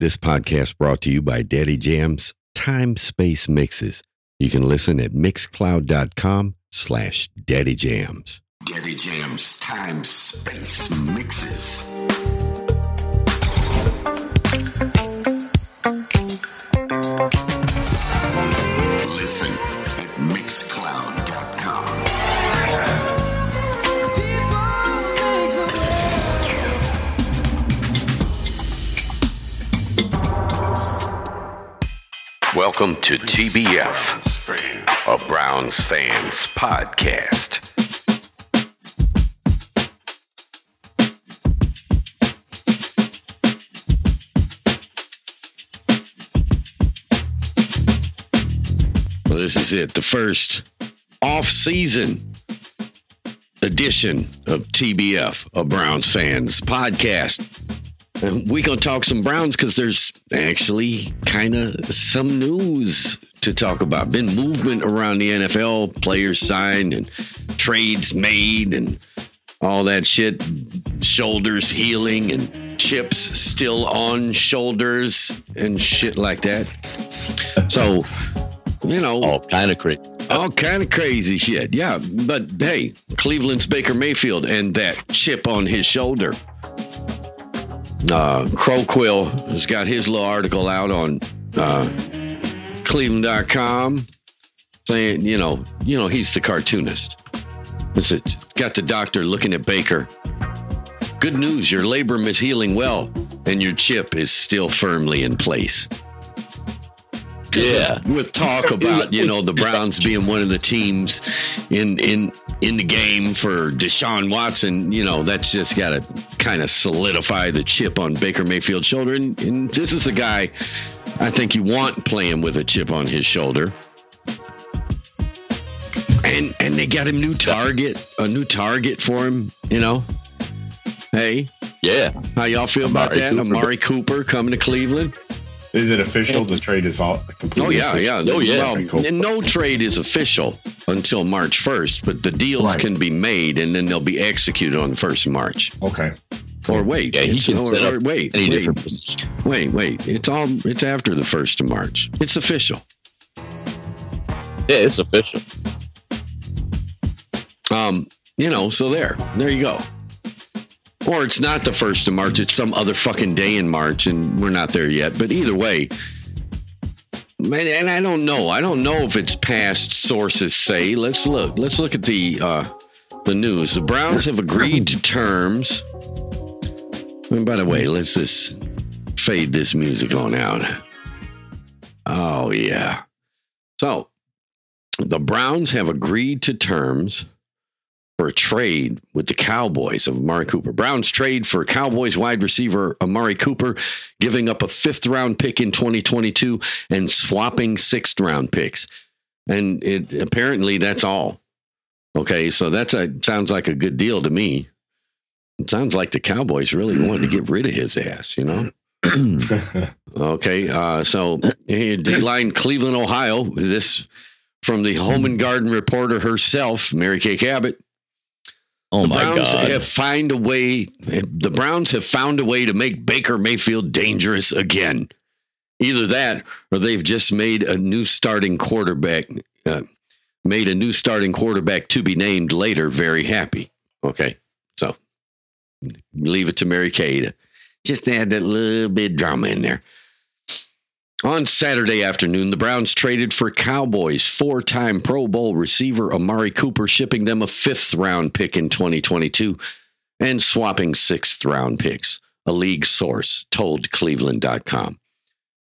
This podcast brought to you by Daddy Jam's Time Space Mixes. You can listen at mixcloud.com slash Daddy Jams. Daddy Jam's Time Space Mixes. Welcome to TBF, a Browns fans podcast. Well, this is it, the first off-season edition of TBF, a Browns fans podcast. Going to talk some Browns because there's actually kind of some news to talk about. Been movement around the NFL, players signed and trades made and all that shit. Shoulders healing and chips still on shoulders and shit like that. So, you know, all kind of crazy. all kind of crazy shit. Yeah, but hey, Cleveland's Baker Mayfield and that chip on his shoulder. Uh, Crow Quill has got his little article out on uh, Cleveland.com saying, you know, you know, he's the cartoonist. It's it got the doctor looking at Baker. Good news, your labrum is healing well, and your chip is still firmly in place. 'Cause Yeah. with talk about you know the Browns being one of the teams in in in the game for Deshaun Watson, you know that's just got to kind of solidify the chip on Baker Mayfield's shoulder, and, and this is a guy I think you want playing with a chip on his shoulder. And and they got a new target, a new target for him. You know, hey, Yeah. how y'all feel about Amari that? Cooper. Amari Cooper coming to Cleveland. Is it official? The trade is all completely. Oh yeah, yeah. official? Oh, yeah. Well, cool. no trade is official until March first, but the deals Right. can be made and then they'll be executed on the first of March. Okay. Or wait, Yeah, he can or- set or up wait, Any wait, different wait, wait. It's all it's after the first of March. It's official. Yeah, it's official. Um, you know, so there, there you go. Or it's not the first of March; it's some other fucking day in March, and we're not there yet. But either way, man, and I don't know. I don't know if it's past sources say. Let's look. Let's look at the uh, the news. The Browns have agreed to terms. And by the way, let's just fade this music on out. Oh yeah. So the Browns have agreed to terms for a trade with the Cowboys of Amari Cooper. Browns trade for Cowboys wide receiver Amari Cooper, giving up a fifth round pick in 2022 and swapping sixth round picks. And it apparently that's all. Okay, so that's a sounds like a good deal to me. It sounds like the Cowboys really wanted to get rid of his ass, you know? Okay, uh, so here, D-line Cleveland, Ohio. This from the Home and Garden reporter herself, Mary Kay Cabot. Oh the my Browns god. have find a way. The Browns have found a way to make Baker Mayfield dangerous again. Either that, or they've just made a new starting quarterback. Uh, made a new starting quarterback to be named later. Very happy. Okay, so leave it to Mary Kay to just add that little bit of drama in there. On Saturday afternoon, the Browns traded for Cowboys four time Pro Bowl receiver Amari Cooper, shipping them a fifth round pick in 2022 and swapping sixth round picks, a league source told Cleveland.com.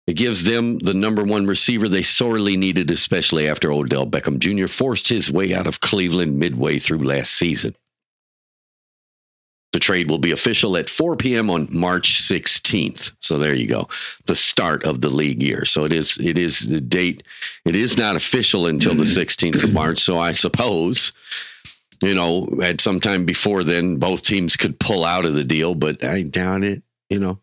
It gives them the number one receiver they sorely needed, especially after Odell Beckham Jr. forced his way out of Cleveland midway through last season. The trade will be official at 4 p.m. on March 16th. So there you go. The start of the league year. So it is it is the date. It is not official until the 16th of March. So I suppose, you know, at some time before then, both teams could pull out of the deal, but I doubt it, you know.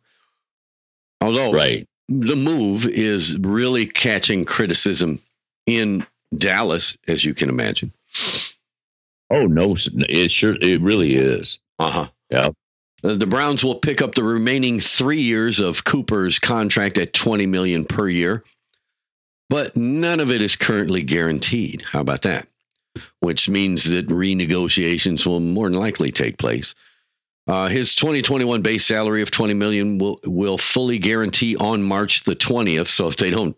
Although right. the move is really catching criticism in Dallas, as you can imagine. Oh no, it sure it really is. Uh huh. Yeah. Uh, the Browns will pick up the remaining three years of Cooper's contract at 20 million per year, but none of it is currently guaranteed. How about that? Which means that renegotiations will more than likely take place. Uh, his 2021 base salary of 20 million will will fully guarantee on March the 20th. So if they don't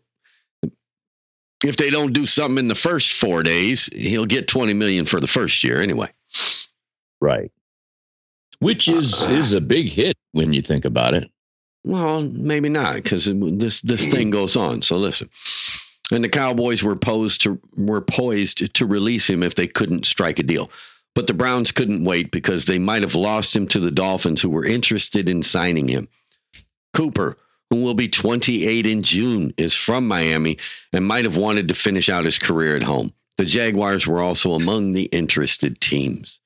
if they don't do something in the first four days, he'll get 20 million for the first year anyway. Right. Which uh, is is a big hit when you think about it. Well, maybe not because this this thing mm. goes on. So listen, and the Cowboys were posed to were poised to release him if they couldn't strike a deal, but the Browns couldn't wait because they might have lost him to the Dolphins, who were interested in signing him. Cooper, who will be 28 in June, is from Miami and might have wanted to finish out his career at home. The Jaguars were also among the interested teams.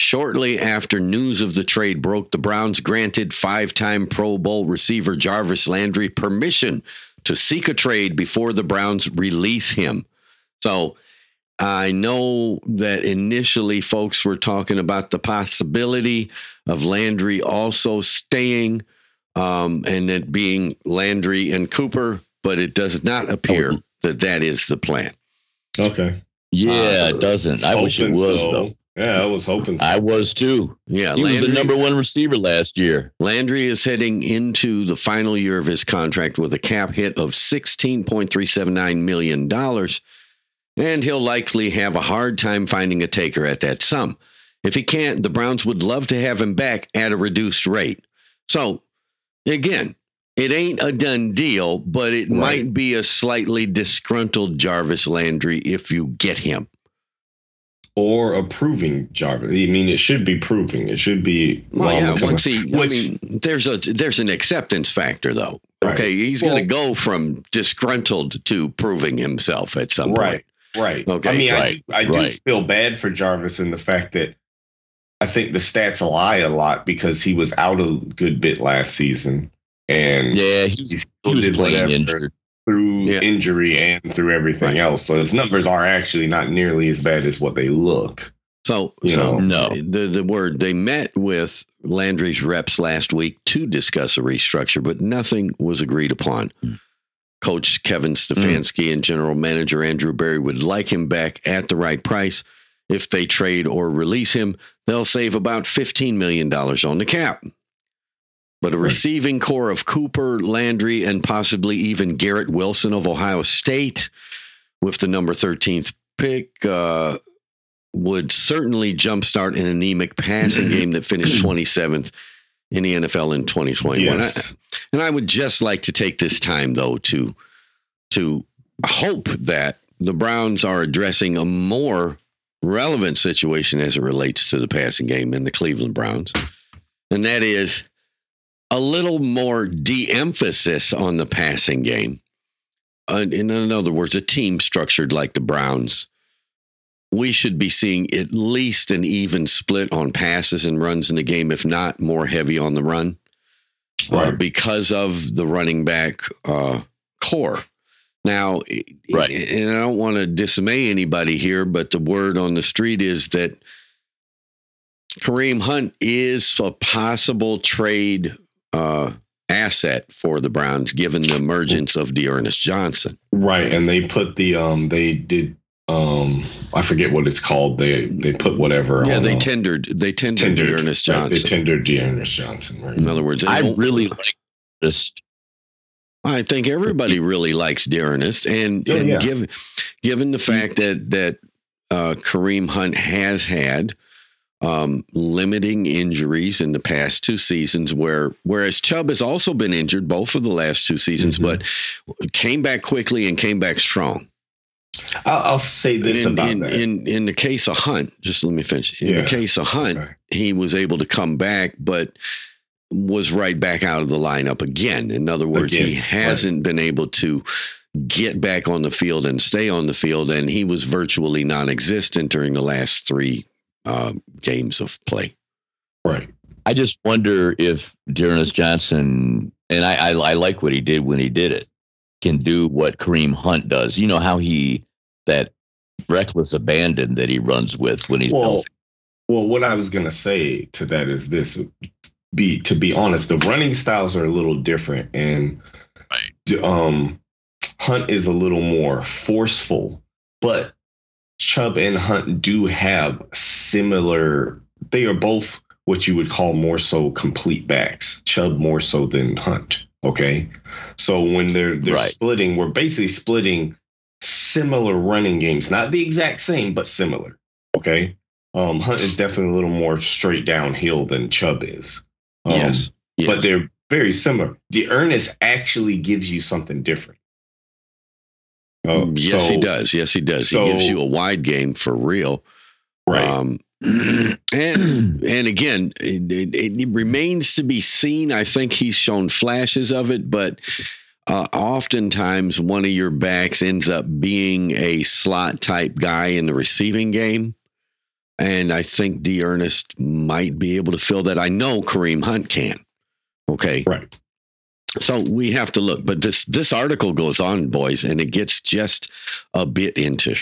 Shortly after news of the trade broke, the Browns granted five time Pro Bowl receiver Jarvis Landry permission to seek a trade before the Browns release him. So I know that initially folks were talking about the possibility of Landry also staying um, and it being Landry and Cooper, but it does not appear that that is the plan. Okay. Yeah, Uh, it doesn't. I wish it was so. though. Yeah, I was hoping. So. I was too. Yeah, He was the number one receiver last year. Landry is heading into the final year of his contract with a cap hit of $16.379 million, and he'll likely have a hard time finding a taker at that sum. If he can't, the Browns would love to have him back at a reduced rate. So, again, it ain't a done deal, but it Right. might be a slightly disgruntled Jarvis Landry if you get him. Or approving Jarvis. I mean, it should be proving. It should be. Well, yeah, becoming- once he, I which- mean, there's a there's an acceptance factor though. Right. Okay, he's Well- going to go from disgruntled to proving himself at some Right. point. Right. Right. Okay. I mean, Right, I, do, I right. do feel bad for Jarvis in the fact that I think the stats lie a lot because he was out a good bit last season and Yeah, he's, he, he was playing whatever injured. Through Yeah. injury and through everything Right. else. So his numbers are actually not nearly as bad as what they look. So, You so know. the the word they met with Landry's reps last week to discuss a restructure, but nothing was agreed upon. Hmm. Coach Kevin Stefanski and General Manager Andrew Berry would like him back at the right price. If they trade or release him, they'll save about $15 million on the cap. But a receiving corps of Cooper, Landry, and possibly even Garrett Wilson of Ohio State with the number 13th pick uh, would certainly jumpstart an anemic passing game that finished 27th in the NFL in 2021. Yes. I- and I would just like to take this time, though, to to hope that the Browns are addressing a more relevant situation as it relates to the passing game in the Cleveland Browns, and that is a little more de-emphasis on the passing game. Uh, in, in other words, a team structured like the Browns, we should be seeing at least an even split on passes and runs in the game, if not more heavy on the run, uh, because of the running back uh, corps. Now, Right. and I don't want to dismay anybody here, but the word on the street is that Kareem Hunt is a possible trade uh, asset for the Browns, given the emergence of D'Ernest Johnson. Right. And they put the um they did um I forget what it's called. They they put whatever Yeah, on they the- tendered they tendered, tendered D'Ernest right, They Johnson. tendered D'Ernest Johnson, right? In other words, I really like this. I think everybody really likes D'Ernest, and, Oh, and yeah. given given the fact that that uh, Kareem Hunt has had um, limiting injuries in the past two seasons, where whereas Chubb has also been injured both of the last two seasons, Mhm. but came back quickly and came back strong. I'll, I'll say this in, about in, that. in in the case of Hunt, just let me finish. In Yeah. the case of Hunt, Okay. he was able to come back, but was right back out of the lineup again. In other words, he hasn't been able to get back on the field and stay on the field, and he was virtually non-existent during the last three uh, games of play. Right. I just wonder if D'Ernest Johnson, and I, I, I like what he did when he did it, can do what Kareem Hunt does. You know how he, that reckless abandon that he runs with when he's Well, healthy. Well, what I was gonna say to that is this: be to be honest, the running styles are a little different, and Right. um, Hunt is a little more forceful, but Chubb and Hunt do have similar. They are both what you would call more so complete backs. Chubb more so than Hunt. Okay, so when they're they're Right. splitting, we're basically splitting similar running games, not the exact same, but similar. Okay. Um, Hunt is definitely a little more straight downhill than Chubb is. Um, yes. yes. But they're very similar. D'Ernest actually gives you something different. Uh, Mm, yes, he does. Yes, he does. so- he gives you a wide game for real. Right. Um, and and again, it, it, it remains to be seen. I think he's shown flashes of it, but uh, oftentimes one of your backs ends up being a slot type guy in the receiving game. And I think D'Ernest might be able to fill that. I know Kareem Hunt can. Okay. right. So we have to look, but this this article goes on, boys, and it gets just a bit into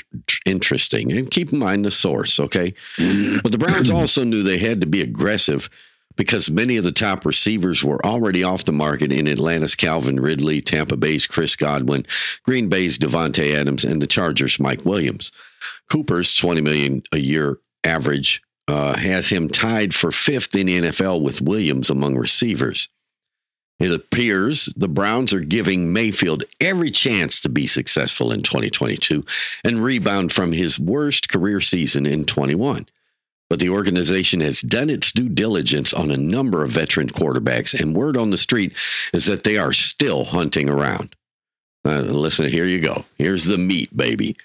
interesting. And keep in mind the source, okay? But the Browns also knew they had to be aggressive because many of the top receivers were already off the market in Atlanta's Calvin Ridley, Tampa Bay's Chris Godwin, Green Bay's Davante Adams, and the Chargers' Mike Williams. Cooper's 20 million a year average uh, has him tied for fifth in the NFL with Williams among receivers. It appears the Browns are giving Mayfield every chance to be successful in 2022 and rebound from his worst career season in 21. But the organization has done its due diligence on a number of veteran quarterbacks, and word on the street is that they are still hunting around. Uh, listen, here you go. Here's the meat, baby.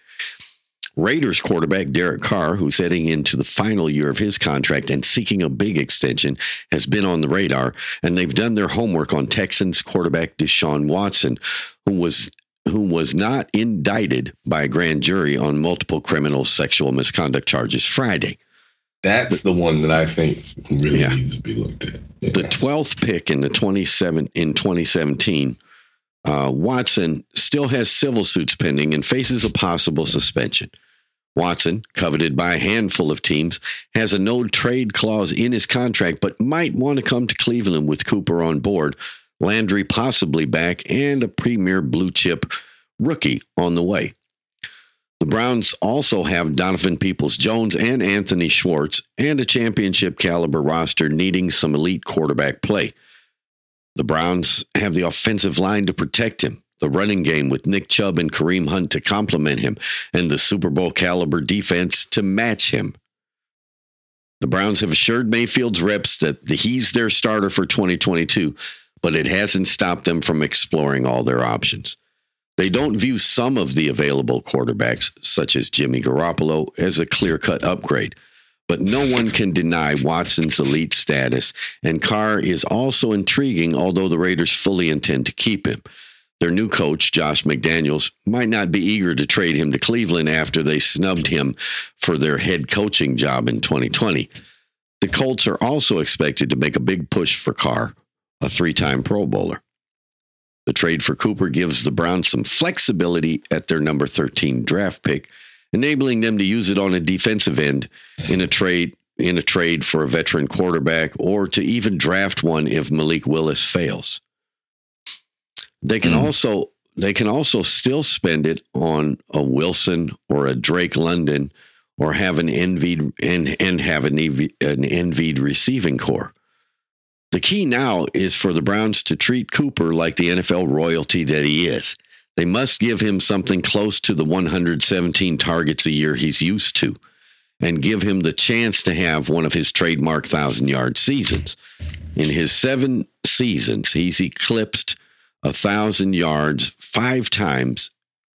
Raiders quarterback Derek Carr, who's heading into the final year of his contract and seeking a big extension, has been on the radar, and they've done their homework on Texans quarterback Deshaun Watson, who was who was not indicted by a grand jury on multiple criminal sexual misconduct charges Friday. That's the one that I think really Yeah. needs to be looked at. Yeah. The 12th pick in the 27 in 2017, uh, Watson still has civil suits pending and faces a possible suspension. Watson, coveted by a handful of teams, has a no trade clause in his contract, but might want to come to Cleveland with Cooper on board, Landry possibly back, and a premier blue chip rookie on the way. The Browns also have Donovan Peoples Jones and Anthony Schwartz and a championship caliber roster needing some elite quarterback play. The Browns have the offensive line to protect him, the running game with Nick Chubb and Kareem Hunt to complement him, and the Super Bowl caliber defense to match him. The Browns have assured Mayfield's reps that he's their starter for 2022, but it hasn't stopped them from exploring all their options. They don't view some of the available quarterbacks, such as Jimmy Garoppolo, as a clear cut upgrade. But no one can deny Watson's elite status, and Carr is also intriguing, although the Raiders fully intend to keep him. Their new coach, Josh McDaniels, might not be eager to trade him to Cleveland after they snubbed him for their head coaching job in 2020. The Colts are also expected to make a big push for Carr, a three time Pro Bowler. The trade for Cooper gives the Browns some flexibility at their number 13 draft pick, enabling them to use it on a defensive end in a trade in a trade for a veteran quarterback or to even draft one if Malik Willis fails. They can Mm. also they can also still spend it on a Wilson or a Drake London or have an envied and and have an, an envied receiving corps. The key now is for the Browns to treat Cooper like the NFL royalty that he is. They must give him something close to the 117 targets a year he's used to and give him the chance to have one of his trademark 1,000 yard seasons. In his seven seasons, he's eclipsed a 1,000 yards five times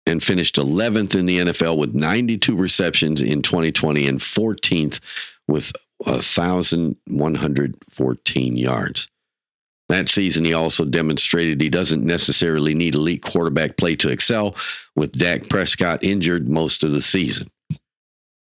and finished 11th in the NFL with 92 receptions in 2020 and 14th with 1,114 yards. That season, he also demonstrated he doesn't necessarily need elite quarterback play to excel, with Dak Prescott injured most of the season.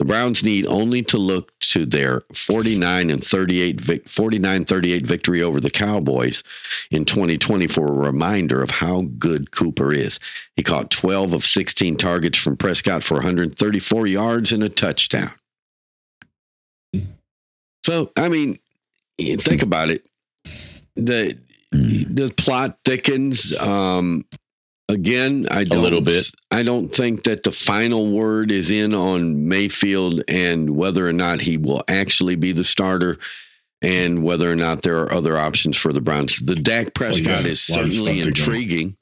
The Browns need only to look to their 49 and 38 vic- 49-38 victory over the Cowboys in 2020 for a reminder of how good Cooper is. He caught 12 of 16 targets from Prescott for 134 yards and a touchdown. So I mean, think about it. The Mm. the plot thickens. Um, again, I don't, little bit. I don't think that the final word is in on Mayfield and whether or not he will actually be the starter, and whether or not there are other options for the Browns. The Dak Prescott yeah, is a certainly intriguing.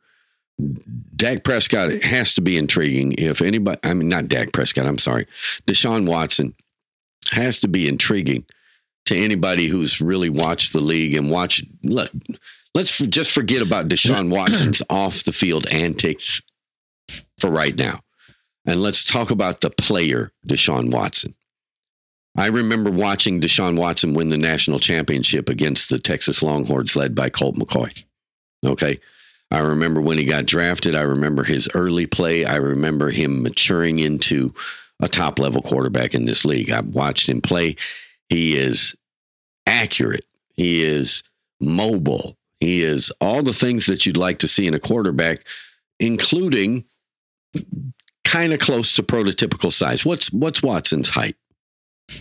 Dak Prescott has to be intriguing. If anybody, I mean, not Dak Prescott. I'm sorry, Deshaun Watson has to be intriguing to anybody who's really watched the league and watched. Look, let's f- just forget about Deshaun Watson's off the field antics for right now, and let's talk about the player Deshaun Watson. I remember watching Deshaun Watson win the national championship against the Texas Longhorns, led by Colt McCoy. Okay. I remember when he got drafted. I remember his early play. I remember him maturing into a top level quarterback in this league. I've watched him play. He is accurate. He is mobile. He is all the things that you'd like to see in a quarterback, including kind of close to prototypical size. What's what's Watson's height?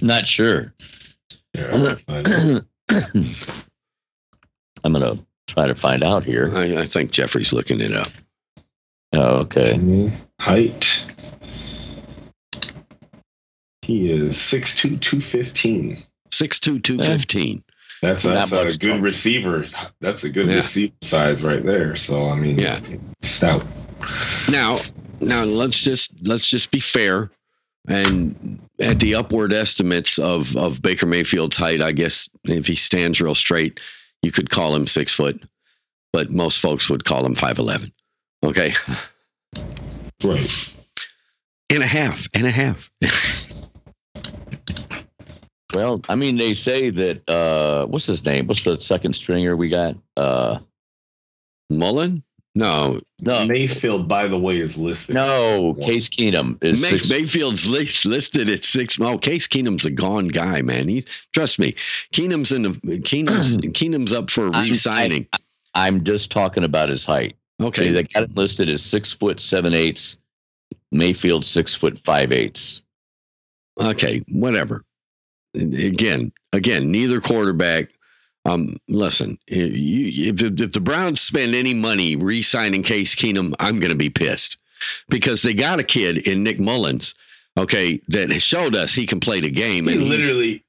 Not sure. Yeah, I'm gonna find it. I'm gonna try to find out here. I, I think Jeffrey's looking it up. Oh, okay. Height. He is 6'2", 215. 6'2", 215. That's Not that's a good receiver. That's a good Yeah. receiver size right there. So I mean, Yeah. stout. Now, now let's just let's just be fair. And at the upward estimates of of Baker Mayfield's height, I guess if he stands real straight, you could call him six foot, but most folks would call him five eleven. Okay, Right. and a half, and a half. Well, I mean, they say that uh what's his name? What's the second stringer we got? Uh Mullen? No, no, Mayfield, by the way, is listed. no, Case Keenum is May, six, Mayfield's list, listed at six. Oh, Case Keenum's a gone guy, man. He trust me. Keenum's in the Keenum's Keenum's up for I'm- re-signing. I'm just talking about his height. Okay, They got it listed as six foot seven eighths. Mayfield six foot five eighths. okay, whatever. Again, again, neither quarterback. Um, listen, if, you, if, if the Browns spend any money re-signing Case Keenum, I'm going to be pissed because they got a kid in Nick Mullens, okay, that showed us he can play the game. He And literally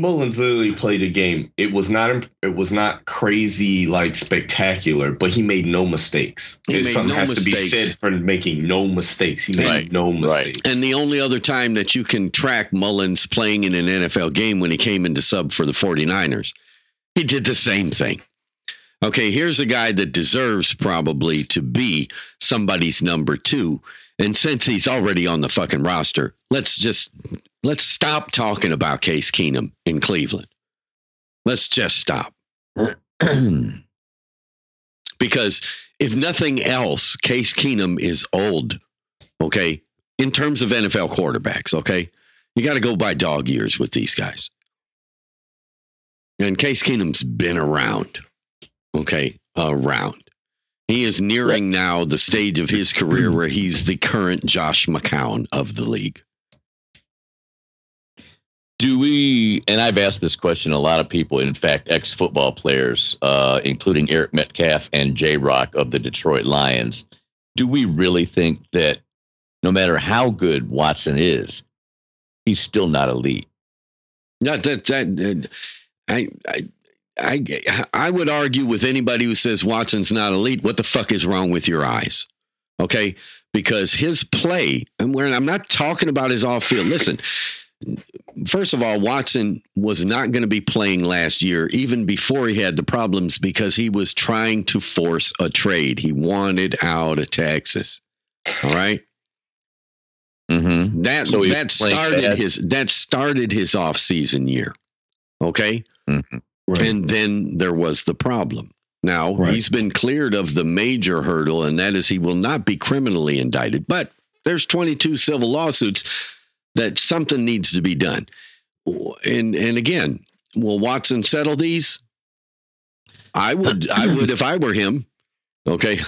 Mullens literally played a game. It was not it was not crazy like spectacular, but he made no mistakes. He something no has to be said for making no mistakes. He made Right, no right. mistakes. And the only other time that you can track Mullens playing in an NFL game when he came into sub for the 49ers, he did the same thing. Okay, here's a guy that deserves probably to be somebody's number two. And since he's already on the fucking roster, let's just let's stop talking about Case Keenum in Cleveland. Let's just stop. Because if nothing else, Case Keenum is old. Okay. In terms of NFL quarterbacks, okay. You got to go by dog years with these guys. And Case Keenum's been around. Okay. Around. He is nearing now the stage of his career where he's the current Josh McCown of the league. Do we, and I've asked this question a lot of people, in fact, ex football players, uh, including Eric Metcalf and J Rock of the Detroit Lions, do we really think that no matter how good Watson is, he's still not elite? Not that that I I I I would argue with anybody who says Watson's not elite. What the fuck is wrong with your eyes? Okay, because his play, and when I'm not talking about his off field. Listen, first of all, Watson was not going to be playing last year, even before he had the problems, because he was trying to force a trade. He wanted out of Texas. All right. Mm-hmm. That So that started bad. his that started his off season year. Okay. Mm-hmm. Right. And then there was the problem. Now Right. he's been cleared of the major hurdle, and that is he will not be criminally indicted. But there's 22 civil lawsuits that something needs to be done. And and again, will Watson settle these? I would. I would if I were him. Okay.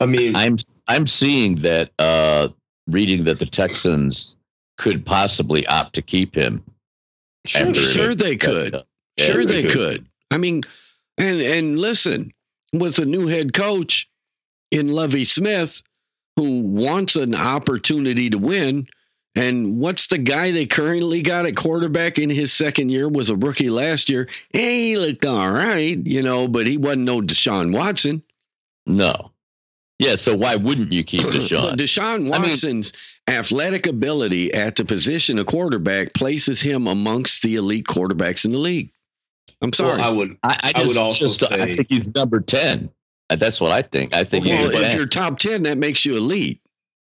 I mean, I'm I'm seeing that uh reading that the Texans could possibly opt to keep him. Sure, After sure they could. Yeah, Sure they could. I mean, and and listen, with a new head coach in Lovie Smith, who wants an opportunity to win, and what's the guy they currently got at quarterback in his second year was a rookie last year. He looked all right, you know, but he wasn't no Deshaun Watson. No. Yeah, so why wouldn't you keep But Deshaun? Deshaun I mean- Watson's athletic ability at the position of quarterback places him amongst the elite quarterbacks in the league. I'm sorry. Well, I would. I, I, I would also just- I think he's number 10. Uh, That's what I think. I think well, he's if a you're top 10, that makes you elite.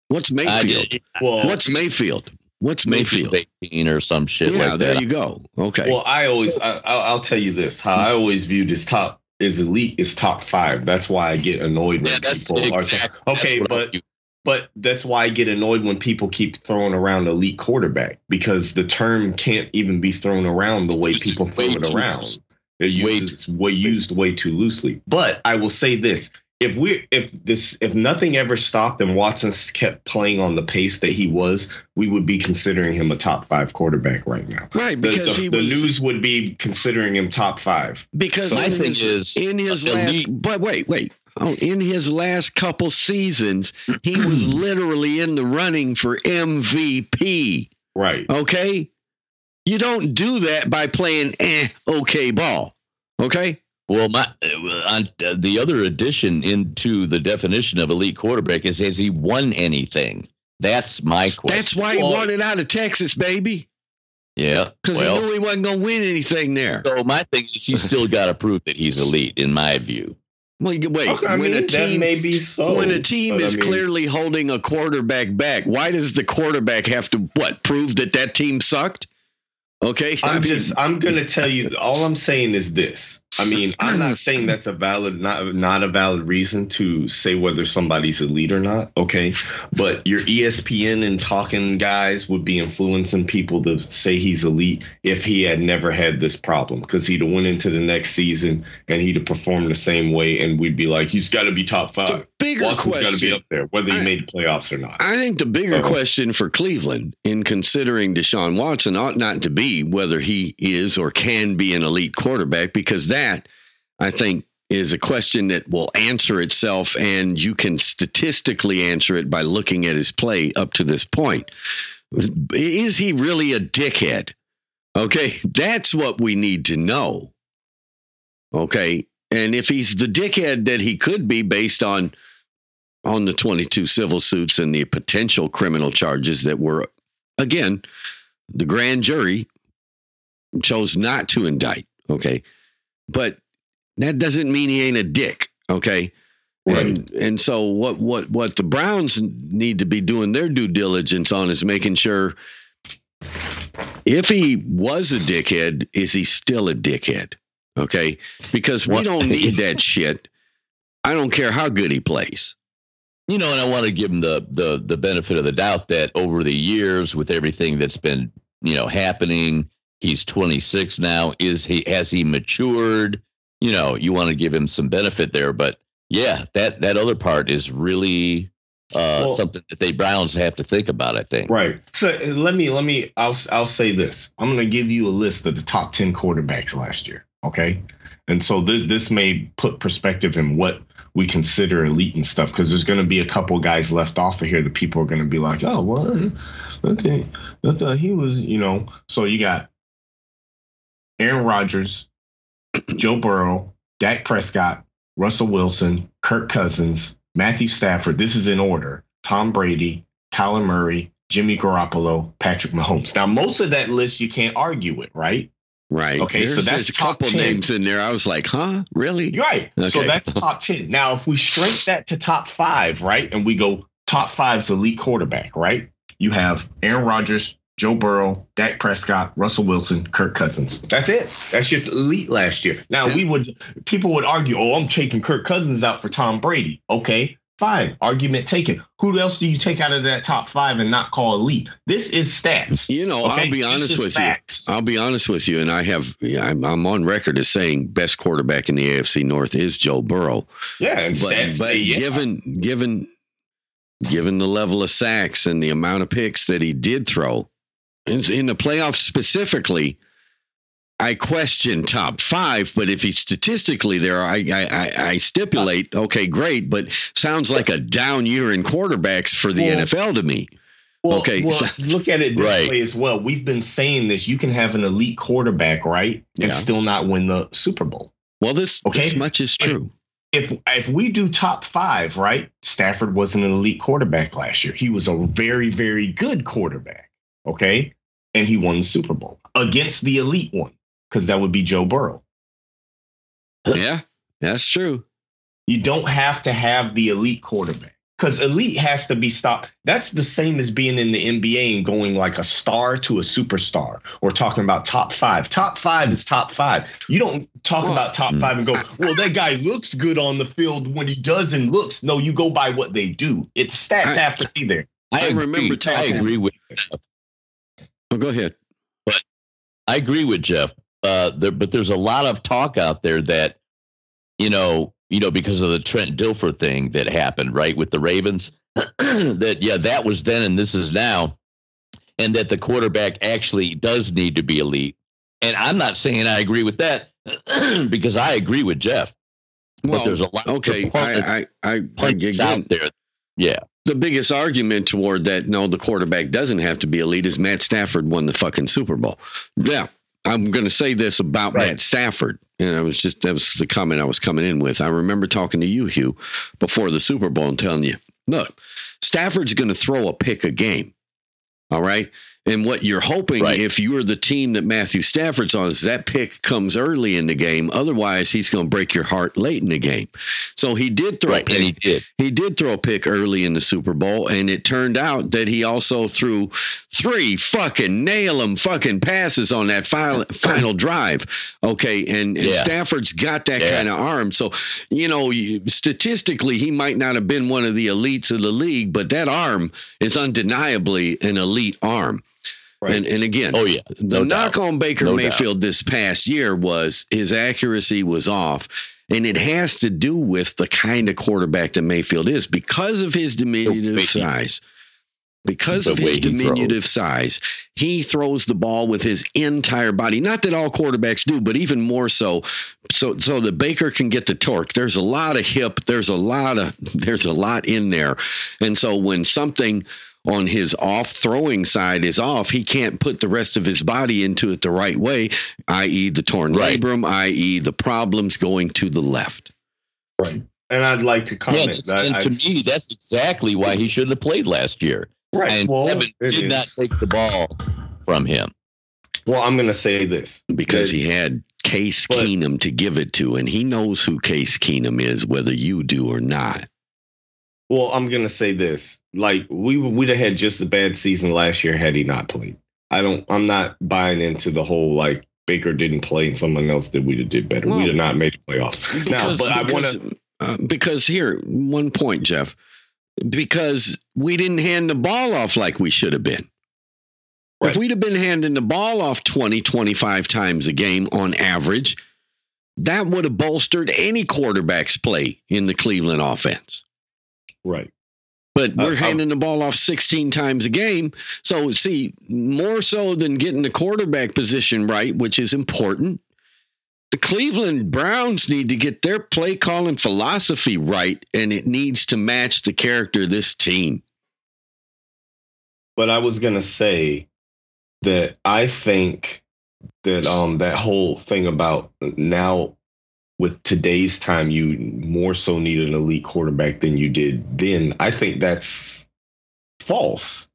What's Mayfield? did- Well, What's Mayfield? What's Mayfield Mayfield? 18 or some shit Yeah, like there that. you go. Okay. Well, I always, I, I'll I'll tell you this: how I always viewed his top is elite is top five. That's why I get annoyed when Yeah, that's people are. Okay, that's what I but but that's why I get annoyed when people keep throwing around elite quarterback because the term can't even be thrown around the way It's people throw it around. loose. It Way uses way used way too loosely. But I will say this: if we if this if nothing ever stopped and Watson kept playing on the pace that he was, we would be considering him a top five quarterback right now. right, because the- he the was news would be considering him top five. because My in thing his, is, in his uh, last but wait, wait. Oh, in his last couple seasons, he was literally in the running for MVP. Right. Okay? You don't do that by playing eh okay ball. Okay? Well, my uh, uh, the other addition into the definition of elite quarterback is has he won anything? That's my question. That's why he Well- wanted out of Texas, baby. yeah. Because Well, he knew he wasn't going to win anything there. so my thing is he's still got to prove that he's elite, in my view. Well, you- wait. Okay, I when mean, a that team may be so. when a team but I is mean, clearly holding a quarterback back, why does the quarterback have to what prove that that team sucked? Okay, I I'm mean, just I'm gonna tell you all I'm saying is this. I mean, I'm not saying that's a valid not not a valid reason to say whether somebody's elite or not, okay? But your ESPN and talking guys would be influencing people to say he's elite if he had never had this problem because he'd have went into the next season and he'd have performed the same way and we'd be like, he's got to be top the five. bigger Watson's got to be up there, whether he I- made the playoffs or not. I think the bigger question for Cleveland in considering Deshaun Watson ought not to be whether he is or can be an elite quarterback, because that I think is a question that will answer itself, and you can statistically answer it by looking at his play up to this point. Is he really a dickhead? Okay, that's what we need to know. Okay, and if he's the dickhead that he could be based on on the 22 civil suits and the potential criminal charges that were again the grand jury chose not to indict okay but that doesn't mean he ain't a dick okay? And and so what what what the browns need to be doing their due diligence on is making sure if he was a dickhead is he still a dickhead okay? Because we don't need that shit. I don't care how good he plays. You know, and I want to give him the the the benefit of the doubt that over the years, with everything that's been you know happening, he's 26 now. Is he has he matured? You know, you want to give him some benefit there, but yeah, that that other part is really uh, Well- something that they Browns have to think about. I think. Right. So uh, let me let me I'll I'll say this. I'm going to give you a list of the top 10 quarterbacks last year, okay? And so this this may put perspective in what we consider elite and stuff because there's going to be a couple guys left off of here that people are going to be like, "Oh, what? I think I thought he was, you know." So you got Aaron Rodgers, Joe Burrow, Dak Prescott, Russell Wilson, Kirk Cousins, Matthew Stafford. This is in order. Tom Brady, Kyler Murray, Jimmy Garoppolo, Patrick Mahomes. Now, most of that list you can't argue with, right? Right. Okay, so that's there's a couple 10. names in there. I was like, huh? Really? You're right. So Okay. that's top 10. Now, if we shrink that to top five, right? And we go top five's elite quarterback, right? You have Aaron Rodgers, Joe Burrow, Dak Prescott, Russell Wilson, Kirk Cousins. That's it. That's your elite last year. Now we would people would argue, oh, I'm taking Kirk Cousins out for Tom Brady. Okay, fine. Argument taken. Who else do you take out of that top five and not call elite? This is stats. You know, Okay? I'll be honest with facts. you. I'll be honest with you, and I have. Yeah, I'm, I'm on record as saying best quarterback in the AFC North is Joe Burrow. Yeah, and But, stats but say yeah. given given given the level of sacks and the amount of picks that he did throw in, in the playoffs specifically, I question top five, but if he's statistically there, I I, I, I stipulate okay, great, but sounds like a down year in quarterbacks for the Well, NFL to me. Well, Okay, well so- look at it this Right. way as well. We've been saying this. You can have an elite quarterback, right? And Yeah. still not win the Super Bowl. Well, this Okay. this much is true. If if we do top five, right? Stafford wasn't an elite quarterback last year. He was a very, very good quarterback. Okay. And he won the Super Bowl against the elite one, because that would be Joe Burrow. Yeah, that's true. You don't have to have the elite quarterback because elite has to be stopped. That's the same as being in the NBA and going like a star to a superstar or talking about top five. Top five is top five. You don't talk Well, about top mm. five and go, well, that guy looks good on the field when he doesn't looks. No, you go by what they do. It's stats I- have to be there. I agree. remember I agree with Oh, go ahead. But I agree with Jeff. Uh, there, but there's a lot of talk out there that, you know, you know, because of the Trent Dilfer thing that happened, right, with the Ravens, that yeah, that was then and this is now, and that the quarterback actually does need to be elite. And I'm not saying I agree with that because I agree with Jeff. but there's a lot okay. component- I, I, I, I again, out there. Yeah, the biggest argument toward that no the quarterback doesn't have to be elite is Matt Stafford won the fucking Super Bowl. Yeah. I'm going to say this about Right. Matt Stafford. And I was just, that was the comment I was coming in with. I remember talking to you, Hugh, before the Super Bowl and telling you, look, Stafford's going to throw a pick a game. All right. And what you're hoping, Right. if you're the team that Matthew Stafford's on, is that pick comes early in the game. Otherwise, he's going to break your heart late in the game. So he did throw a pick. And he did. He did throw a pick early in the Super Bowl, and it turned out that he also threw three fucking nail 'em fucking passes on that final, final drive. Okay, and, and Yeah. Stafford's got that Yeah. kind of arm, so you know statistically he might not have been one of the elites of the league, but that arm is undeniably an elite arm. Right. And and again, Oh yeah. the No knock on Baker No Mayfield this past year was his accuracy was off. And it has to do with the kind of quarterback that Mayfield is because of his diminutive he- size. Because the of his diminutive size, he throws the ball with his entire body. Not that all quarterbacks do, but even more so, so so the Baker can get the torque. There's a lot of hip. There's a lot of there's a lot in there, and so when something on his off throwing side is off, he can't put the rest of his body into it the right way, i.e., the torn Right. labrum, i.e., the problems going to the left. Right. And I'd like to comment that's- that and I- to me, that's exactly why he shouldn't have played last year. right. And well, Evan it did is. not take the ball from him. well, I'm going to say this. Because That- he had Case But- Keenum to give it to, and he knows who Case Keenum is, whether you do or not. Well, I'm gonna say this: like we we'd have had just a bad season last year had he not played. I don't. I'm not buying into the whole like Baker didn't play and someone else did. We'd have did better. We'd have not made the playoffs. now, Because, but I want to. uh, because here, one point, Jeff. Because we didn't hand the ball off like we should have been. Right. If we'd have been handing the ball off 20, 25 times a game on average, that would have bolstered any quarterback's play in the Cleveland offense. Right. But Uh, we're um, handing the ball off 16 times a game. So, see, more so than getting the quarterback position right, which is important, the Cleveland Browns need to get their play calling philosophy right, and it needs to match the character of this team. But I was gonna say that I think that um that whole thing about now with today's time you more so need an elite quarterback than you did then. I think that's false.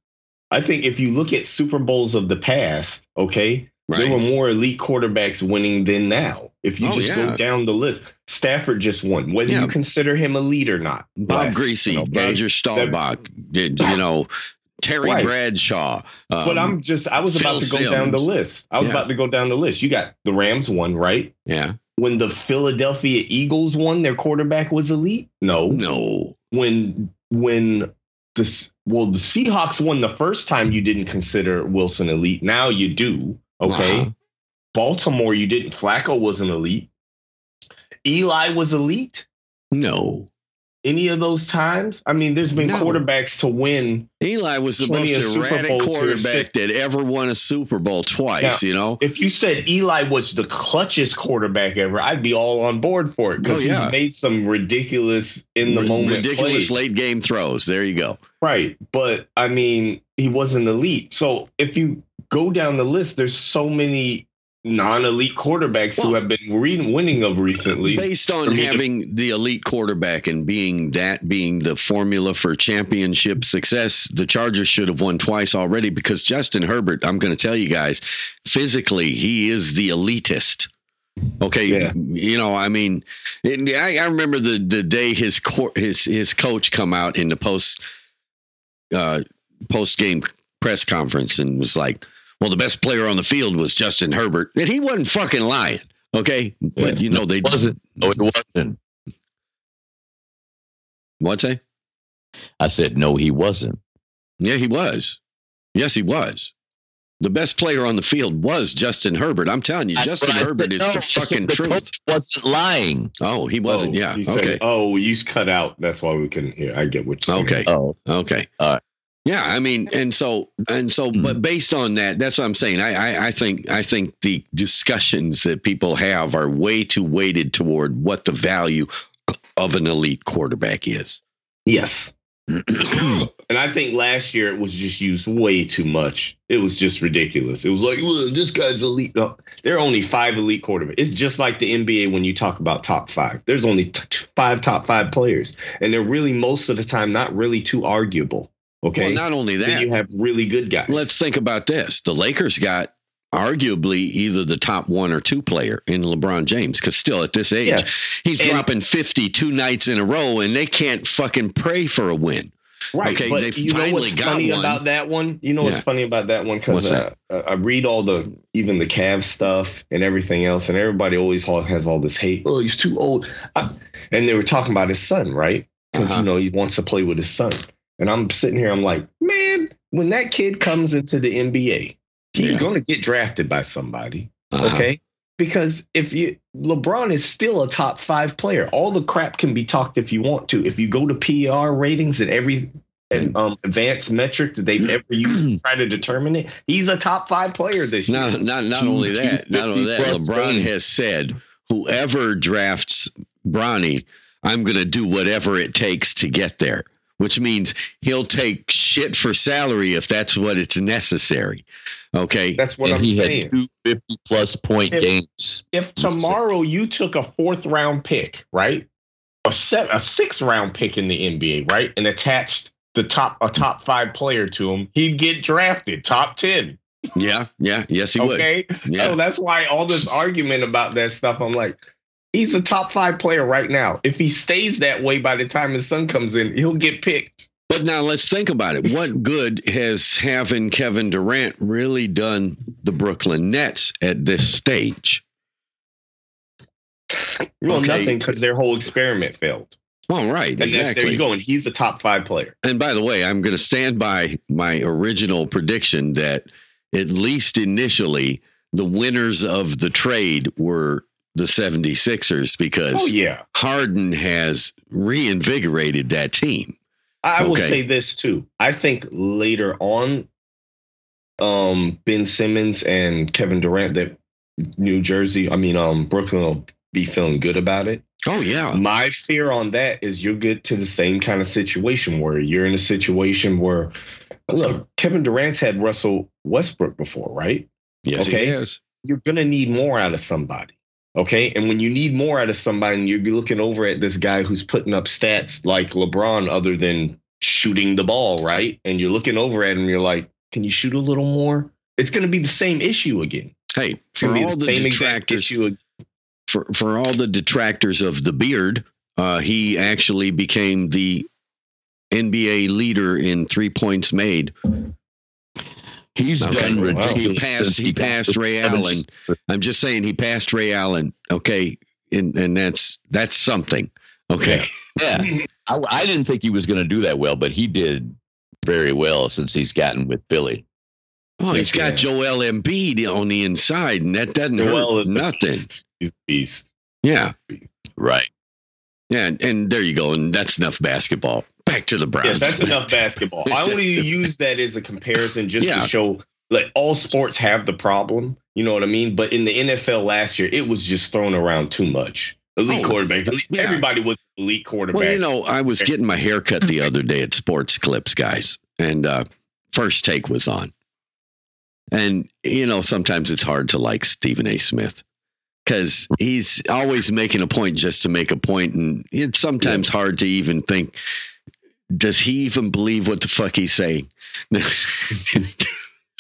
I think if you look at Super Bowls of the past, okay, there were more elite quarterbacks winning than now. If you Oh, just yeah. go down the list, Stafford just won, whether Yeah. you consider him elite or not. Bob Last, Greasy, okay? Roger Staubach, did you know Terry Right. Bradshaw? Um, But I'm just I was about to go down the list. I was Yeah. about to go down the list. You got the Rams one, right? yeah, When the Philadelphia Eagles won, their quarterback was elite? No. no, When when this well, the Seahawks won the first time you didn't consider Wilson elite. Now you do. Okay. Baltimore, you didn't. Flacco was an elite. Eli was elite. no. Any of those times? I mean, there's been No. quarterbacks to win. Eli was the most erratic quarterback that ever won a Super Bowl twice. You know, If you said Eli was the clutchest quarterback ever, I'd be all on board for it because Oh, yeah. he's made some ridiculous in the moment ridiculous plays. late game throws. There you go. Right. But I mean, he wasn't elite. So if you go down the list, there's so many non-elite quarterbacks who have been re- winning of recently. Based on me to- having the elite quarterback and being that being the formula for championship success, the Chargers should have won twice already because Justin Herbert, I'm going to tell you guys, physically, he is the elitist. Okay, Yeah. you know, I mean, it, I, I remember the the day his cor- his his coach come out in the post uh, post game press conference and was like, "Well, the best player on the field was Justin Herbert," and he wasn't fucking lying. Okay, but you know they It wasn't. No, it wasn't. What's say? I said no, he wasn't. Yeah, he was. Yes, he was. The best player on the field was Justin Herbert. I'm telling you, That's Justin Herbert said. is No, the fucking the truth. coach wasn't lying. Oh, he wasn't. Oh, yeah. you said- Okay. oh, you cut out. That's why we couldn't hear. I get what you're saying. Okay. Oh, Okay. All right. Yeah, I mean, and so and so, Hmm. but based on that, that's what I'm saying. I, I I think I think the discussions that people have are way too weighted toward what the value of an elite quarterback is. Yes. and I think last year it was just used way too much. It was just ridiculous. It was like, "Well, this guy's elite. No, there are only five elite quarterbacks. It's just like the NBA when you talk about top five. There's only t- t- five top five players, and they're really most of the time not really too arguable. Okay. Well, not only then that, you have really good guys. let's think about this. The Lakers got arguably either the top one or two player in LeBron James because still at this age, yes. he's And- dropping 52 nights in a row and they can't fucking pray for a win. Right. Okay, but they you know finally what's got funny one. about that one? You know what's Yeah. funny about that one? Because uh, uh, I read all the even the Cavs stuff and everything else, and everybody always has all this hate. Oh, he's too old. I, and they were talking about his son, right? Because Uh-huh. you know he wants to play with his son. And I'm sitting here, I'm like, man, when that kid comes into the NBA, he's Yeah. going to get drafted by somebody. Uh-huh. Okay. Because if you LeBron is still a top five player, all the crap can be talked if you want to. If you go to PR ratings and every and um advanced metric that they've ever used to try to determine it, he's a top five player this year. Not not not only that, not only that, LeBron James. has said, whoever drafts Bronny, I'm going to do whatever it takes to get there. Which means he'll take shit for salary if that's what it's necessary. Okay. That's what and I'm he saying. had two 50 plus point If- games. if tomorrow you took a fourth round pick, right? A set a sixth round pick in the NBA, right? And attached the top a top five player to him, he'd get drafted top ten. Yeah. Yeah. Yes, he would. okay. Yeah. So that's why all this argument about that stuff, I'm like, he's a top five player right now. If he stays that way by the time his son comes in, he'll get picked. But now let's think about it. What good has having Kevin Durant really done the Brooklyn Nets at this stage? Well, Okay. nothing because their whole experiment failed. All right, And that's, there you go. And he's a top five player. And by the way, I'm going to stand by my original prediction that at least initially the winners of the trade were the 76ers because Oh yeah. Harden has reinvigorated that team. I will say this too. I think later on, um, Ben Simmons and Kevin Durant that New Jersey, I mean, um, Brooklyn will be feeling good about it. Oh yeah. My fear on that is you'll get to the same kind of situation where you're in a situation where, look, Kevin Durant's had Russell Westbrook before, right? Yes, Okay. he has. You're gonna need more out of somebody. Okay. And when you need more out of somebody and you're looking over at this guy who's putting up stats like LeBron, other than shooting the ball, right? And you're looking over at him, you're like, can you shoot a little more? It's gonna be the same issue again. Hey, for all the same detractors, for for all the detractors of the beard, uh, he actually became the NBA leader in three points made. He's done ridiculous. He passed- he passed Ray Allen. I'm just saying he passed Ray Allen. Okay, and and that's that's something. Okay, Yeah, I, I didn't think he was going to do that well, but he did very well since he's gotten with Philly. oh, he's got Yeah. Joel Embiid on the inside, and that doesn't Joel hurt nothing. beast. He's a beast. Yeah, Right. Yeah, and, and there you go. And that's enough basketball. Back to the Browns. Yes, that's enough basketball. I only use that as a comparison just Yeah. to show like all sports have the problem. You know what I mean? But in the NFL last year, it was just thrown around too much. Elite Oh, quarterback. elite- yeah. Everybody was elite quarterback. Well, you know, I was getting my hair cut the other day at Sports Clips, guys, and uh, first take was on. And, you know, sometimes it's hard to like Stephen A. Smith because he's always making a point just to make a point, And it's sometimes hard to even think, does he even believe what the fuck he's saying?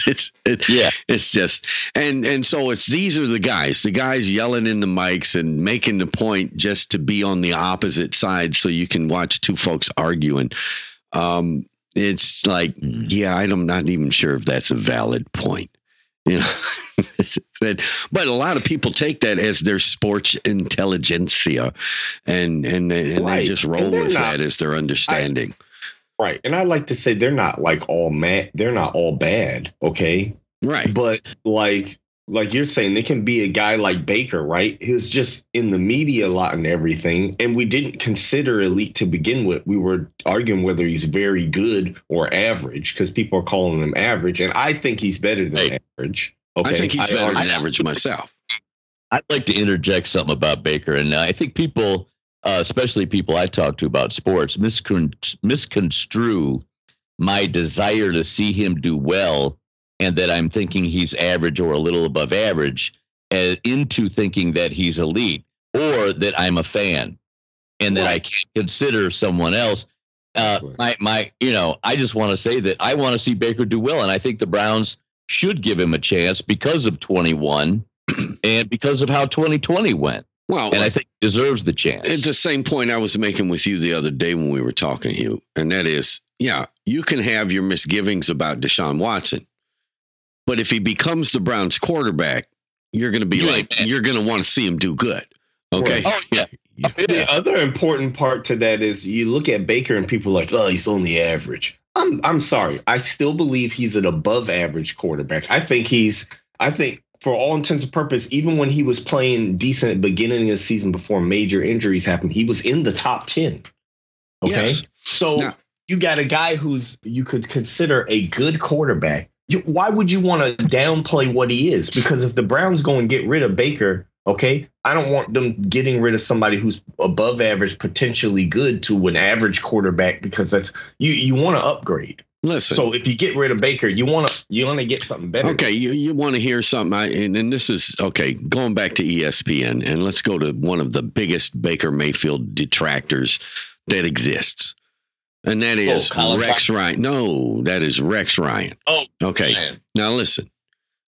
it's, it, Yeah. it's just and and so it's these are the guys the guys yelling in the mics and making the point just to be on the opposite side so you can watch two folks arguing um it's like Mm. yeah i'm not even sure if that's a valid point you know but a lot of people take that as their sports intelligentsia and and, and Right. they just roll with not- that as their understanding right. And I like to say they're not like all mad. They're not all bad. Okay. right But like like you're saying, it can be a guy like Baker, right? Who's just in the media a lot and everything. And we didn't consider elite to begin with. We were arguing whether he's very good or average because people are calling him average. And I think he's better than Hey. average. Okay. i think he's better than average myself I'd like to interject something about Baker, and I think people, uh, especially people I talk to about sports, miscon- misconstrue my desire to see him do well, and that I'm thinking he's average or a little above average, uh, into thinking that he's elite or that I'm a fan, and that I can't consider someone else. Uh, my my, you know, I just want to say that I want to see Baker do well, and I think the Browns should give him a chance because of 21 and because of how 2020 went. well And I think he deserves the chance. It's the same point I was making with you the other day when we were talking, Hugh. And that is, yeah, you can have your misgivings about Deshaun Watson. But if he becomes the Browns quarterback, you're going to be You like, ain't- you're going to want to see him do good. Okay. oh yeah. The other important part to that is you look at Baker and people are like, oh, he's only average. I'm I'm sorry. I still believe he's an above average quarterback. I think he's I think for all intents and purposes, even when he was playing decent at the beginning of the season before major injuries happened, he was in the top 10. Okay. Yes. So Now- you got a guy who's you could consider a good quarterback. Why would you want to downplay what he is? Because if the Browns go and get rid of Baker, okay, I don't want them getting rid of somebody who's above average, potentially good to an average quarterback because that's you. You want to upgrade. Listen. So if you get rid of Baker, you want to you want to get something better. Okay, you, you want to hear something? I, and, and this is okay. Going back to ESPN, and let's go to one of the biggest Baker Mayfield detractors that exists, and that is Colin Rex Ryan. No, that is Rex Ryan. Oh, okay. Man. Now listen,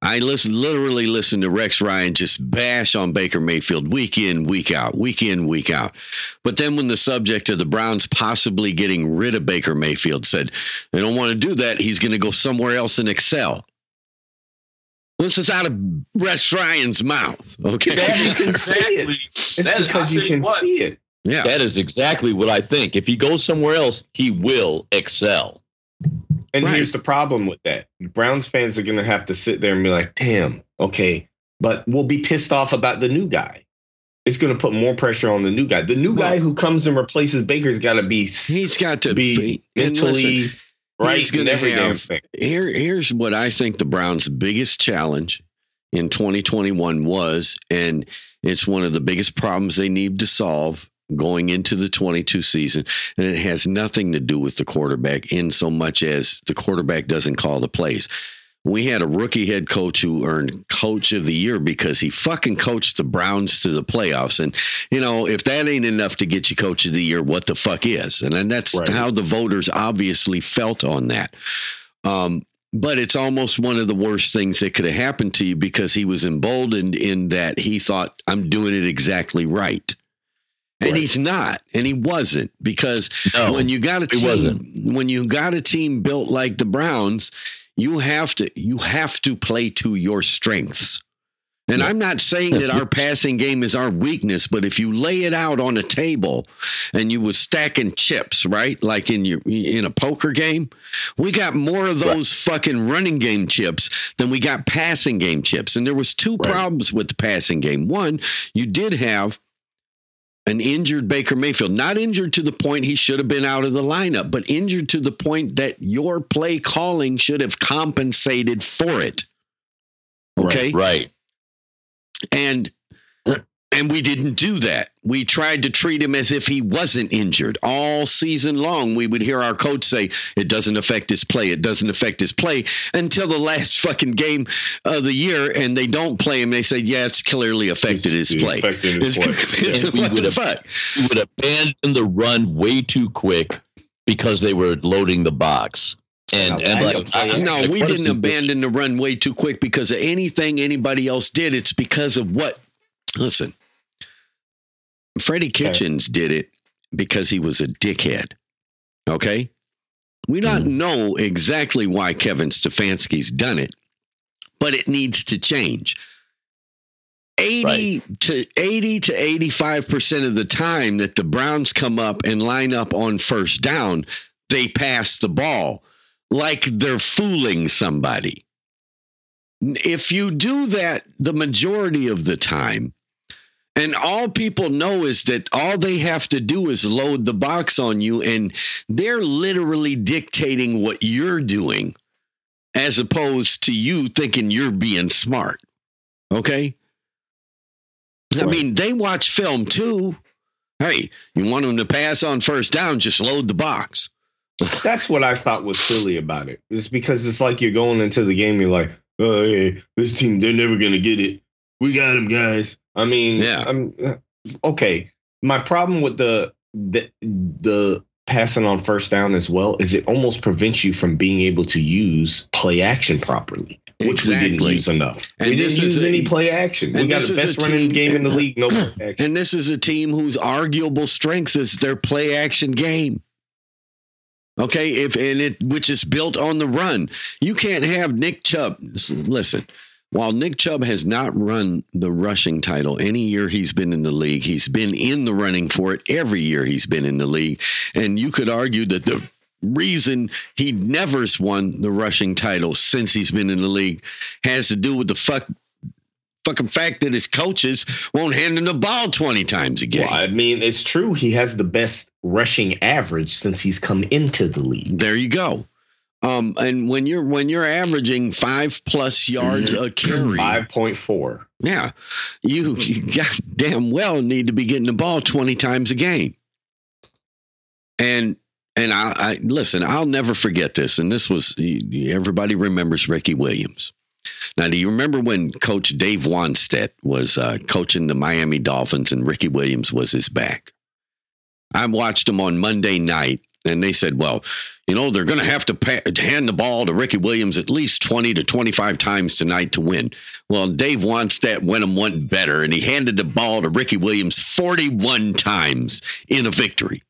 I listen literally listen to Rex Ryan just bash on Baker Mayfield week in, week out, week in, week out. But then when the subject of the Browns possibly getting rid of Baker Mayfield said they don't want to do that, he's going to go somewhere else and excel. This is out of Rex Ryan's mouth. Okay. That you can see it. It's That- because you can what. see it. Yeah. That is exactly what I think. If he goes somewhere else, he will excel. And Right. here's the problem with that. Browns fans are going to have to sit there and be like, damn, okay. But we'll be pissed off about the new guy. It's going to put more pressure on the new guy. The new Well- guy who comes and replaces Baker's got to be, He's got to be and listen, mentally right he's gonna every damn have- thing. here here's what I think the Browns' biggest challenge in 2021 was, and it's one of the biggest problems they need to solve going into the 22 season. And it has nothing to do with the quarterback in so much as the quarterback doesn't call the plays. We had a rookie head coach who earned coach of the year because he fucking coached the Browns to the playoffs. And, you know, if that ain't enough to get you coach of the year, what the fuck is? And then that's Right. how the voters obviously felt on that. Um, but it's almost one of the worst things that could have happened to you because he was emboldened in that he thought, I'm doing it exactly right. And Right. he's not, and he wasn't because No, when you got a team, when you got a team built like the Browns, you have to you have to play to your strengths. And I'm not saying that our passing game is our weakness, but if you lay it out on a table and you was stacking chips, right? Like in your in a poker game, we got more of those fucking running game chips than we got passing game chips. And there was two Right. problems with the passing game. One, you did have an injured Baker Mayfield, not injured to the point he should have been out of the lineup, but injured to the point that your play calling should have compensated for it. Okay. Right. And and we didn't do that. We tried to treat him as if he wasn't injured. All season long, we would hear our coach say, It doesn't affect his play. It doesn't affect his play until the last fucking game of the year, and they don't play him. They say, Yeah, it's clearly affected his It's play. affecting his It's- play. it's- Yeah, we what would the fuck? We would abandon the run way too quick because they were loading the box. And, Now, and like, I- No, the we didn't abandon the run way too quick because of anything anybody else did. It's because of what? Listen, Freddie Kitchens did it because he was a dickhead. Okay? We don't mm-hmm. know exactly why Kevin Stefanski's done it, but it needs to change. 80 to 80 to 85% of the time that the Browns come up and line up on first down, they pass the ball like they're fooling somebody. If you do that the majority of the time, and all people know is that all they have to do is load the box on you, and they're literally dictating what you're doing as opposed to you thinking you're being smart. Okay? I mean, they watch film too. Hey, you want them to pass on first down, just load the box. That's what I thought was silly about it. It's because it's like you're going into the game, you're like, oh, hey, this team, they're never going to get it. We got them, guys. I mean, Yeah. I'm, uh, okay. My problem with the, the, the passing on first down as well is it almost prevents you from being able to use play action properly, which we didn't use enough. And we this didn't is use a- any play action. We got the best running game in the league, no play action. And this is a team whose arguable strength is their play action game. Okay, if and it which is built on the run. You can't have Nick Chubb. Listen, while Nick Chubb has not run the rushing title any year he's been in the league, he's been in the running for it every year he's been in the league. And you could argue that the reason he never's won the rushing title since he's been in the league has to do with the fuck fucking fact that his coaches won't hand him the ball 20 times a game. Well, I mean, it's true. He has the best rushing average since he's come into the league. There you go. Um, and when you're when you're averaging five plus yards a carry, Five point four. yeah, you, you goddamn well need to be getting the ball twenty times a game. And and I, I listen. I'll never forget this. And this was everybody remembers Ricky Williams. Now, do you remember when Coach Dave Wannstedt was uh, coaching the Miami Dolphins and Ricky Williams was his back? I watched him on Monday night, and they said, "Well, you know, they're going to have to pa- hand the ball to Ricky Williams at least 20 to 25 times tonight to win. Well, Dave Wannstedt went him one better, and he handed the ball to Ricky Williams 41 times in a victory.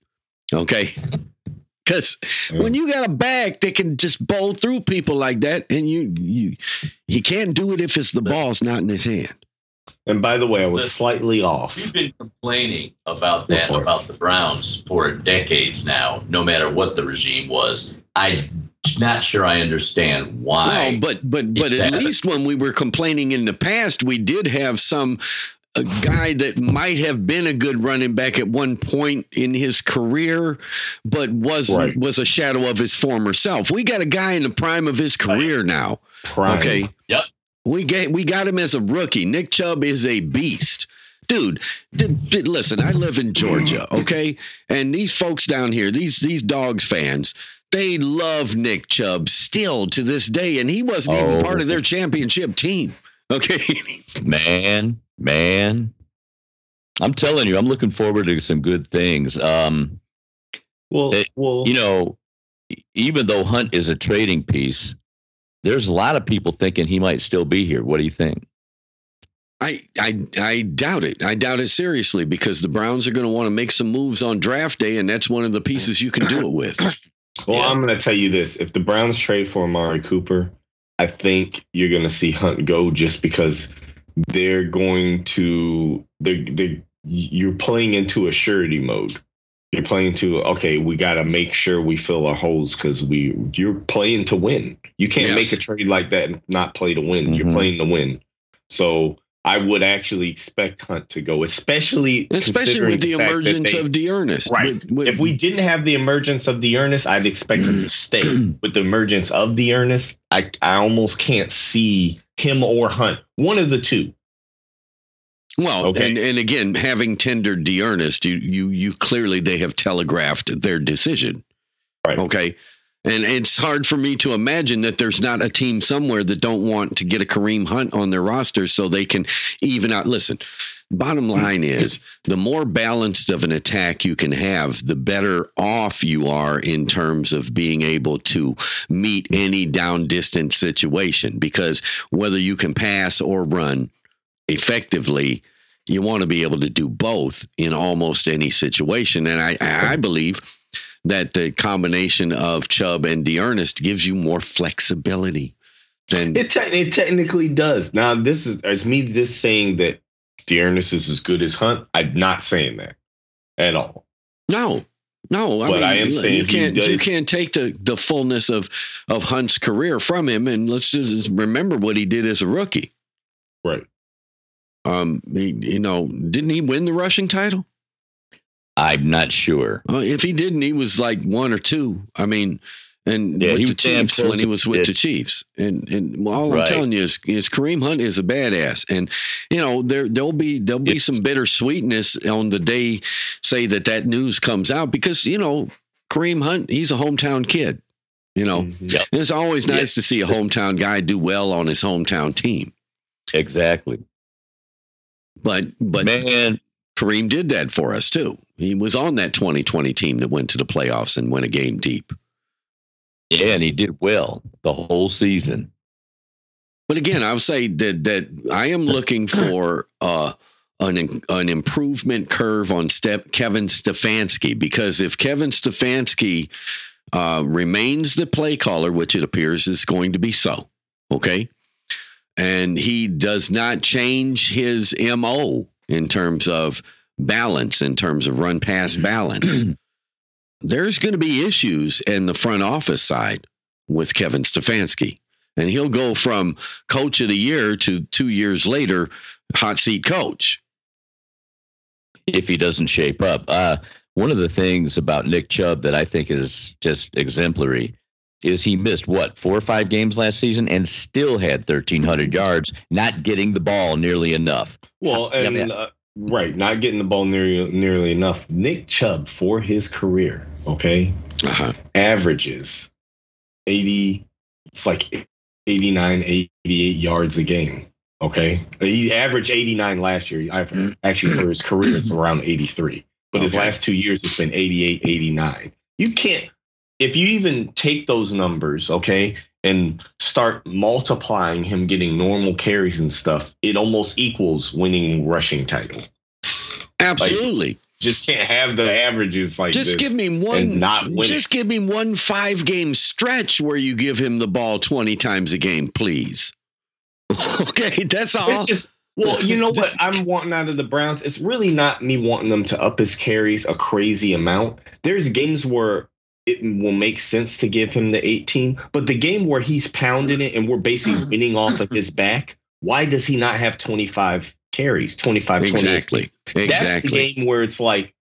Okay. Because when you got a back that can just bowl through people like that, and you you he can't do it if it's the ball's not in his hand. And by the way, I was Listen. slightly off. You've been complaining about that, for it. about the Browns for decades now, no matter what the regime was. I'm not sure I understand why. No, but but but at Exactly. least when we were complaining in the past, we did have some a guy that might have been a good running back at one point in his career, but was Right. was a shadow of his former self. We got a guy in the prime of his career now. Prime. Okay. Yep. We get we got him as a rookie. Nick Chubb is a beast. Dude, d- d- listen, I live in Georgia, okay? And these folks down here, these these dogs fans, they love Nick Chubb still to this day and he wasn't even Oh. part of their championship team. Okay? man, man. I'm telling you, I'm looking forward to some good things. Um, Well, It- well, you know, even though Hunt is a trading piece, there's a lot of people thinking he might still be here. What do you think? I, I I doubt it. I doubt it seriously because the Browns are going to want to make some moves on draft day, and that's one of the pieces you can do it with. well, Yeah. I'm going to tell you this: if the Browns trade for Amari Cooper, I think you're going to see Hunt go just because they're going to they they you're playing into a surety mode. You're playing to okay, we got to make sure we fill our holes because we you're playing to win. You can't Yes. make a trade like that and not play to win. You're Mhm. playing to win. So I would actually expect Hunt to go, especially especially with the, considering fact that emergence they- of D'Ernest. Right. With- with- if we didn't have the emergence of D'Ernest, I'd expect him to stay. With the emergence of D'Ernest, I I almost can't see him or Hunt. One of the two. Well, Okay. and, and again, having tendered D'Ernest, you you you clearly they have telegraphed their decision. Right. Okay. And it's hard for me to imagine that there's not a team somewhere that don't want to get a Kareem Hunt on their roster so they can even out. Listen, bottom line is the more balanced of an attack you can have, the better off you are in terms of being able to meet any down distance situation. Because whether you can pass or run effectively, you want to be able to do both in almost any situation. And I, I believe that the combination of Chubb and D'Ernest gives you more flexibility than It, te- it technically does. Now, this is as me this saying that D'Ernest is as good as Hunt. I'm not saying that at all. no. No, But I am you saying he can't you can't take the, the fullness of of Hunt's career from him, and let's just remember what he did as a rookie. Right. Um, he, you know, didn't he win the rushing title? I'm not sure. Uh, if he didn't, he was like one or two. I mean, and Yeah, with he the Chiefs when he was with the Chiefs, and and all I'm telling you is, is Kareem Hunt is a badass, and you know there there'll be there'll be some bittersweetness on the day, say that that news comes out because you know Kareem Hunt he's a hometown kid, you know. Mhm. Yep. It's always nice to see a hometown guy do well on his hometown team, Exactly. But but Man, Kareem did that for us too. He was on that 2020 team that went to the playoffs and went a game deep. yeah, and he did well the whole season. But again, I would say that that I am looking for uh, an an improvement curve on step Kevin Stefanski because if Kevin Stefanski uh, remains the play caller, which it appears is going to be so, okay, and he does not change his mo in terms of balance, in terms of run pass balance, there's going to be issues in the front office side with Kevin Stefanski and he'll go from coach of the year to two years later, hot seat coach. if he doesn't shape up. Uh, one of the things about Nick Chubb that I think is just exemplary is he missed what four or five games last season and still had 1,300 yards, not getting the ball nearly enough. Well, Yeah, and man. uh, right, not getting the ball nearly nearly enough. Nick Chubb for his career, okay, Uh-huh. averages 80 it's like 89 88 yards a game okay he averaged 89 last year I, actually for his career it's around 83 but his last two years it's been 88 89 you can't if you even take those numbers okay and start multiplying him getting normal carries and stuff it almost equals winning rushing title Absolutely. just can't have the averages like just this. give me one not win just give me one five game stretch where you give him the ball 20 times a game, please. okay, that's all. It's just well, you know what I'm wanting out of the Browns. It's really not me wanting them to up his carries a crazy amount. There's games where it will make sense to give him the 18, but the game where he's pounding it and we're basically mm. winning off of his back, why does he not have 25 carries? 25, 28? exactly. That's the game where it's like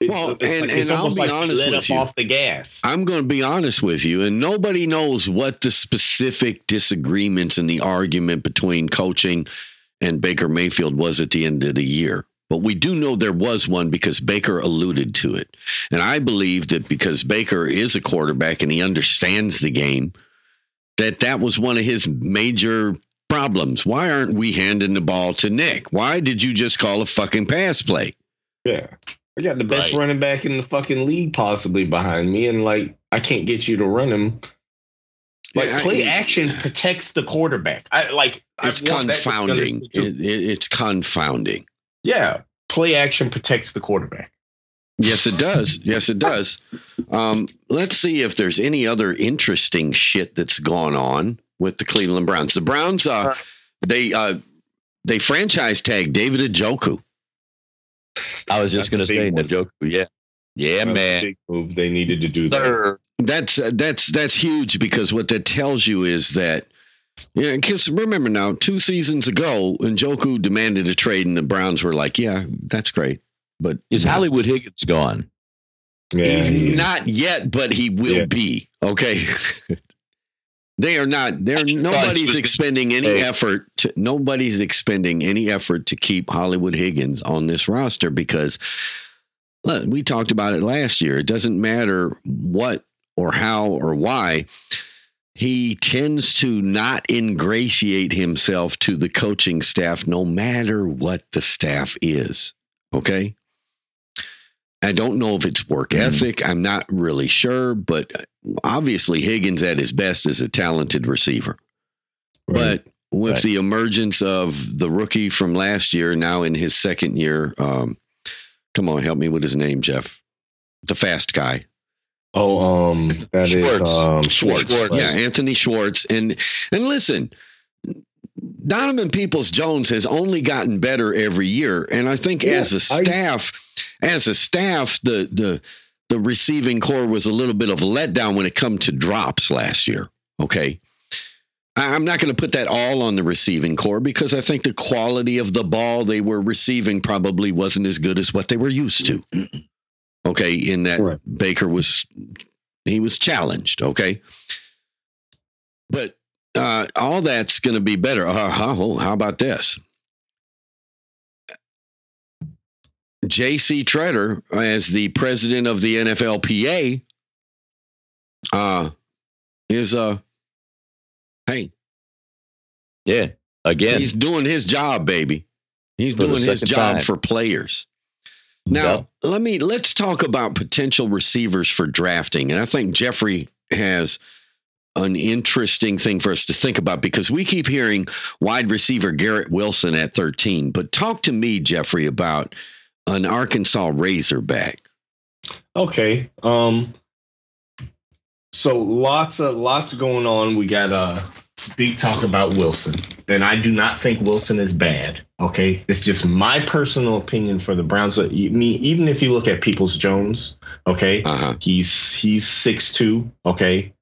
it's, Well, it's and- like, and I'll be like he honest let with up you. off the gas. I'm going to be honest with you, and nobody knows what the specific disagreements and the argument between coaching and Baker Mayfield was at the end of the year. But we do know there was one because Baker alluded to it. And I believe that because Baker is a quarterback and he understands the game, that that was one of his major problems. Why aren't we handing the ball to Nick? Why did you just call a fucking pass play? Yeah. I got the best Right. running back in the fucking league possibly behind me, and like I can't get you to run him. Like Yeah, I- play action protects the quarterback. I like It's want that to be confounding. It- it- it's confounding. Yeah, play action protects the quarterback. Yes, it does. Yes, it does. Um, let's see if there's any other interesting shit that's gone on with the Cleveland Browns. The Browns, uh, they uh, they franchise tagged David Njoku. I was just going to say, one. Njoku, yeah. Yeah, That was a man. big move. They needed to do that. That's uh, that's that's huge because what that tells you is that Yeah, because remember now, two seasons ago, Njoku demanded a trade, and the Browns were like, "Yeah, that's great." But Is Hollywood Higgins gone? Yeah, He's he is. not yet, but he will Yeah. be. Okay. they are not. They're nobody's expending any Hey. effort. To, nobody's expending any effort to keep Hollywood Higgins on this roster because look, we talked about it last year. It doesn't matter what or how or why. He tends to not ingratiate himself to the coaching staff, no matter what the staff is. Okay. I don't know if it's work Mhm. ethic. I'm not really sure, but obviously Higgins at his best is a talented receiver. Right. But with Right. the emergence of the rookie from last year, now in his second year, um, come on, help me with his name, Jeff. The fast guy. Oh, um, that is Schwartz. um, Schwartz. Schwartz. Yeah, Anthony Schwartz. And and listen, Donovan Peoples Jones has only gotten better every year. And I think Yeah, as a staff, as a staff, the the the receiving corps was a little bit of a letdown when it come to drops last year. Okay. I- I'm not going to put that all on the receiving corps because I think the quality of the ball they were receiving probably wasn't as good as what they were used to. Okay, in that Right. Baker was he was challenged. Okay, but uh, all that's going to be better. Uh, how, how about this? J.C. Tretter, as the president of the NFLPA, uh, is uh, hey, Yeah. Again. he's doing his job, baby. He's For doing his job time. for players. Now, Yep. let me let's talk about potential receivers for drafting. And I think Jeffrey has an interesting thing for us to think about because we keep hearing wide receiver Garrett Wilson at 13. But talk to me, Jeffrey, about an Arkansas Razorback. Okay. Um so lots of lots going on. We got a big talk about Wilson. And I do not think Wilson is bad. Okay. It's just my personal opinion for the Browns. Uh, you- me- Even if you look at Peoples Jones, okay, Uh-huh. he's he's six two, okay.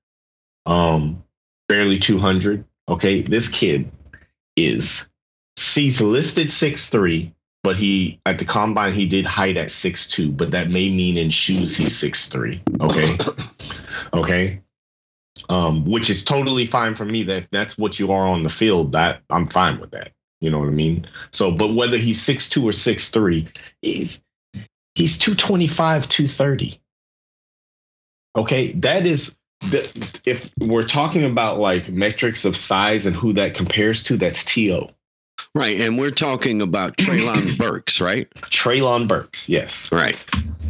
Um barely 200. Okay. This kid is he's listed six three but he at the combine he did height at six two, but that may mean in shoes he's six three. Okay. okay. Um, which is totally fine for me. That that's what you are on the field, that I'm fine with that. You know what I mean? So, but whether he's six two or six three, he's he's 225, 230. Okay, that is the if we're talking about like metrics of size and who that compares to, that's TO. Right. And we're talking about Treylon Burks, right? Treylon Burks, yes. Right.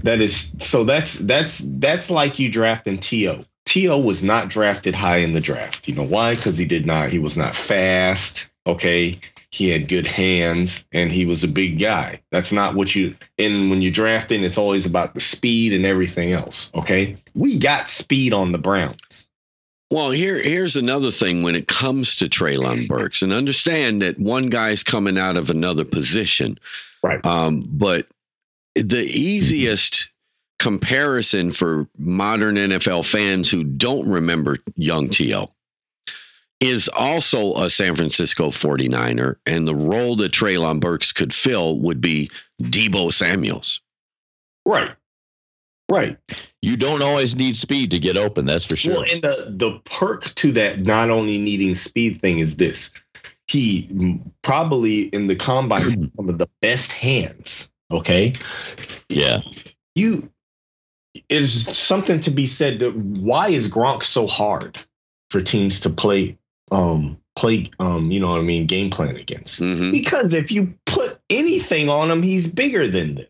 That is so that's that's that's like you drafting T.O. T.O. was not drafted high in the draft. You know why? Because he did not, he was not fast. Okay. He had good hands and he was a big guy. That's not what you and when you're drafting, it's always about the speed and everything else. Okay. We got speed on the Browns. Well, here here's another thing when it comes to Treylon Burks, and understand that one guy's coming out of another position. Right. Um, but the easiest comparison for modern NFL fans who don't remember young T.O. is also a San Francisco 49er, and the role that Treylon Burks could fill would be Deebo Samuels. Right. Right. You don't always need speed to get open, that's for sure. Well, and the the perk to that not only needing speed thing is this: he probably in the combine had some of the best hands. Okay, yeah. you it is something to be said. That why is Gronk so hard for teams to play? Um, play. Um, you know what I mean? Game plan against. Mhm. Because if you put anything on him, he's bigger than them.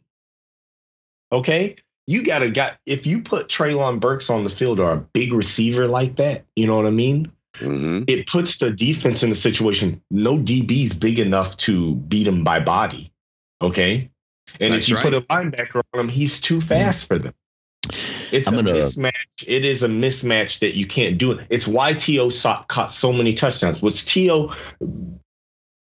Okay? You gotta got if you put Treylon Burks on the field or a big receiver like that, you know what I mean? Mhm. It puts the defense in a situation no DB's big enough to beat him by body. Okay. And That's if you right. put a linebacker on him, he's too fast for them. It's I'm a gonna- mismatch. It is a mismatch that you can't do. It's why T.O. saw, caught so many touchdowns. Was T.O.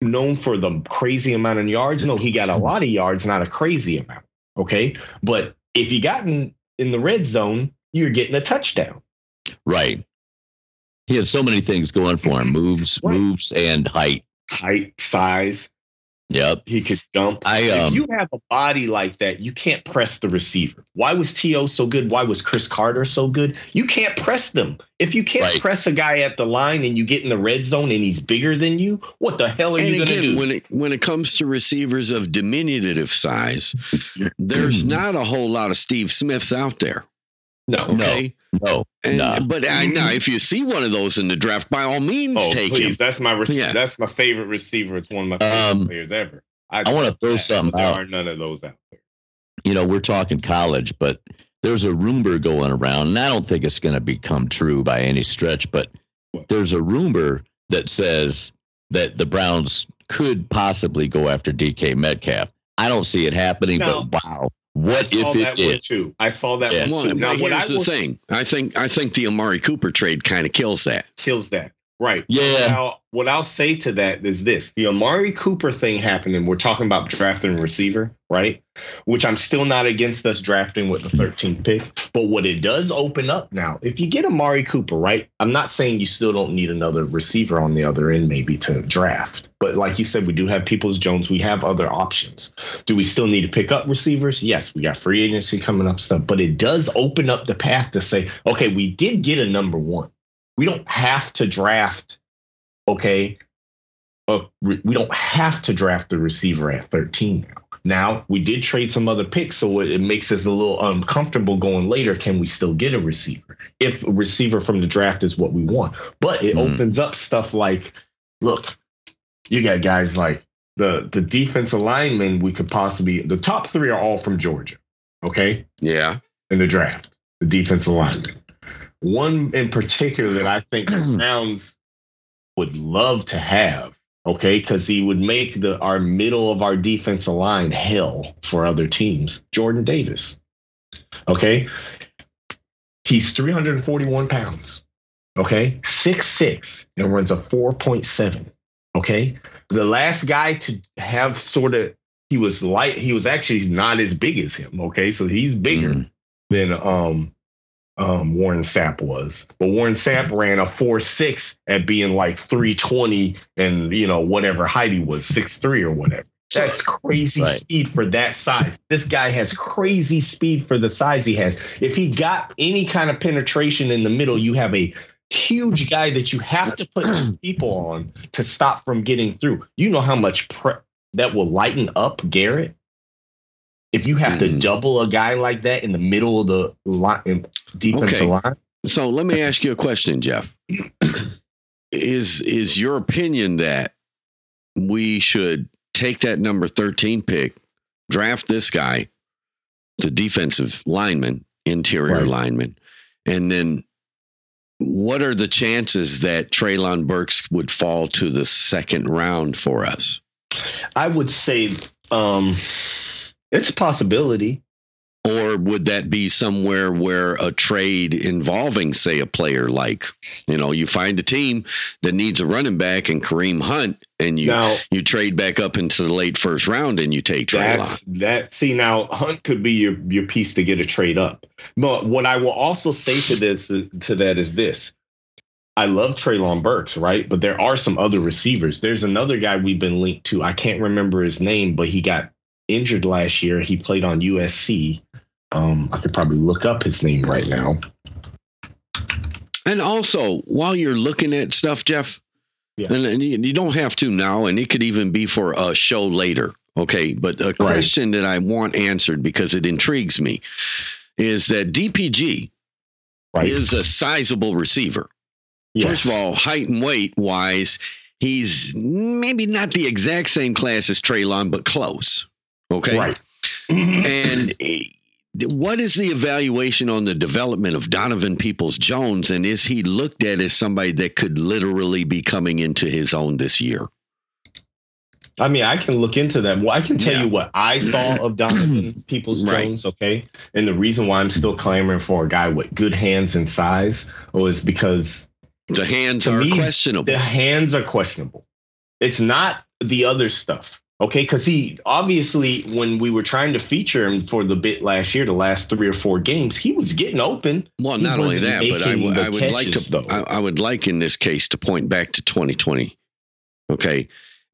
known for the crazy amount of yards? No, he got a lot of yards, not a crazy amount. Okay. But if you got in, in the red zone, you're getting a touchdown. Right. He had so many things going for him: moves, Right. moves, and height. Height, size, Yep. he could jump. I um. if you have a body like that, you can't press the receiver. Why was T.O. so good? Why was Cris Carter so good? You can't press them. If you can't Right. press a guy at the line and you get in the red zone and he's bigger than you, what the hell are And you going to do? when it when it comes to receivers of diminutive size, there's not a whole lot of Steve Smiths out there. No. Okay. no. And, Nah. But I now, if you see one of those in the draft, by all means, Oh, take please. him. That's my rec- Yeah. that's my favorite receiver. It's one of my favorite Um, players ever. I wanna throw that, something but there out. are none of those out there. you know, we're talking college, but there's a rumor going around, and I don't think it's going to become true by any stretch, but What? there's a rumor that says that the Browns could possibly go after DK Metcalf. I don't see it happening, No. but wow. What I saw if that it one did? too. I saw that Yeah. one Well, too. but Now, what I here's the will thing. I think I think the Amari Cooper trade kind of kills that. kills that. Right. Yeah. Now, what I'll say to that is this: the Amari Cooper thing happening. We're talking about drafting a receiver, right? Which I'm still not against us drafting with the 13th pick. But what it does open up now, if you get Amari Cooper, right? I'm not saying you still don't need another receiver on the other end, maybe to draft. But like you said, we do have Peoples Jones. We have other options. Do we still need to pick up receivers? Yes, we got free agency coming up stuff. But it does open up the path to say, okay, we did get a number one we don't have to draft okay uh, we we don't have to draft the receiver at 13 now now we did trade some other picks so it, it makes us a little uncomfortable going later can we still get a receiver if a receiver from the draft is what we want but it Mhm. opens up stuff like look you got guys like the the defensive linemen we could possibly the top three are all from georgia okay Yeah. in the draft, the defensive lineman. One in particular that I think the Browns would love to have, okay, because he would make the our middle of our defensive line hell for other teams. Jordan Davis. Okay. He's 341 pounds. Okay. Six six and runs a 4.7. Okay. The last guy to have sort of he was light, he was actually not as big as him. Okay. So he's bigger Mm. than um um Warren Sapp was. But Warren Sapp ran a four six at being like 320 and you know whatever Heidi was, six three or whatever. That's crazy Right. speed for that size. This guy has crazy speed for the size he has. If he got any kind of penetration in the middle, you have a huge guy that you have to put people on to stop from getting through. You know how much pre- that will lighten up Garrett? If you have to Mhm. double a guy like that in the middle of the line, defensive Okay. line, So let me ask you a question, Jeff. Is is your opinion that we should take that number 13 pick, draft this guy, the defensive lineman, interior Right. lineman, and then what are the chances that Treylon Burks would fall to the second round for us? I would say um, it's a possibility. Or would that be somewhere where a trade involving, say, a player like, you know, you find a team that needs a running back and Kareem Hunt, and you now you trade back up into the late first round and you take Treylon. that. See now, Hunt could be your your piece to get a trade up. But what I will also say to this to that is this. I love Treylon Burks, right? But there are some other receivers. There's another guy we've been linked to. I can't remember his name, but he got injured last year. He played on USC. Um, I could probably look up his name right now. And also, while you're looking at stuff, Jeff, Yeah. and, and you, don't have to now, and it could even be for a show later. Okay. But a question that I want answered because it intrigues me is that DPJ Right. is a sizable receiver. First of all, height and weight wise, he's maybe not the exact same class as Treylon, but close. Okay. right. And eh, what is the evaluation on the development of Donovan Peoples Jones? And is he looked at as somebody that could literally be coming into his own this year? I mean, I can look into that. Well, I can tell Yeah. you what I saw of Donovan Peoples Right. Jones, okay? And the reason why I'm still clamoring for a guy with good hands and size was because The hands are me, questionable. the hands are questionable. It's not the other stuff. Okay, because he obviously, when we were trying to feature him for the bit last year, the last three or four games, he was getting open. Well, He not only that, but I, w- I would like to. I, I would like in this case to point back to 2020. Okay,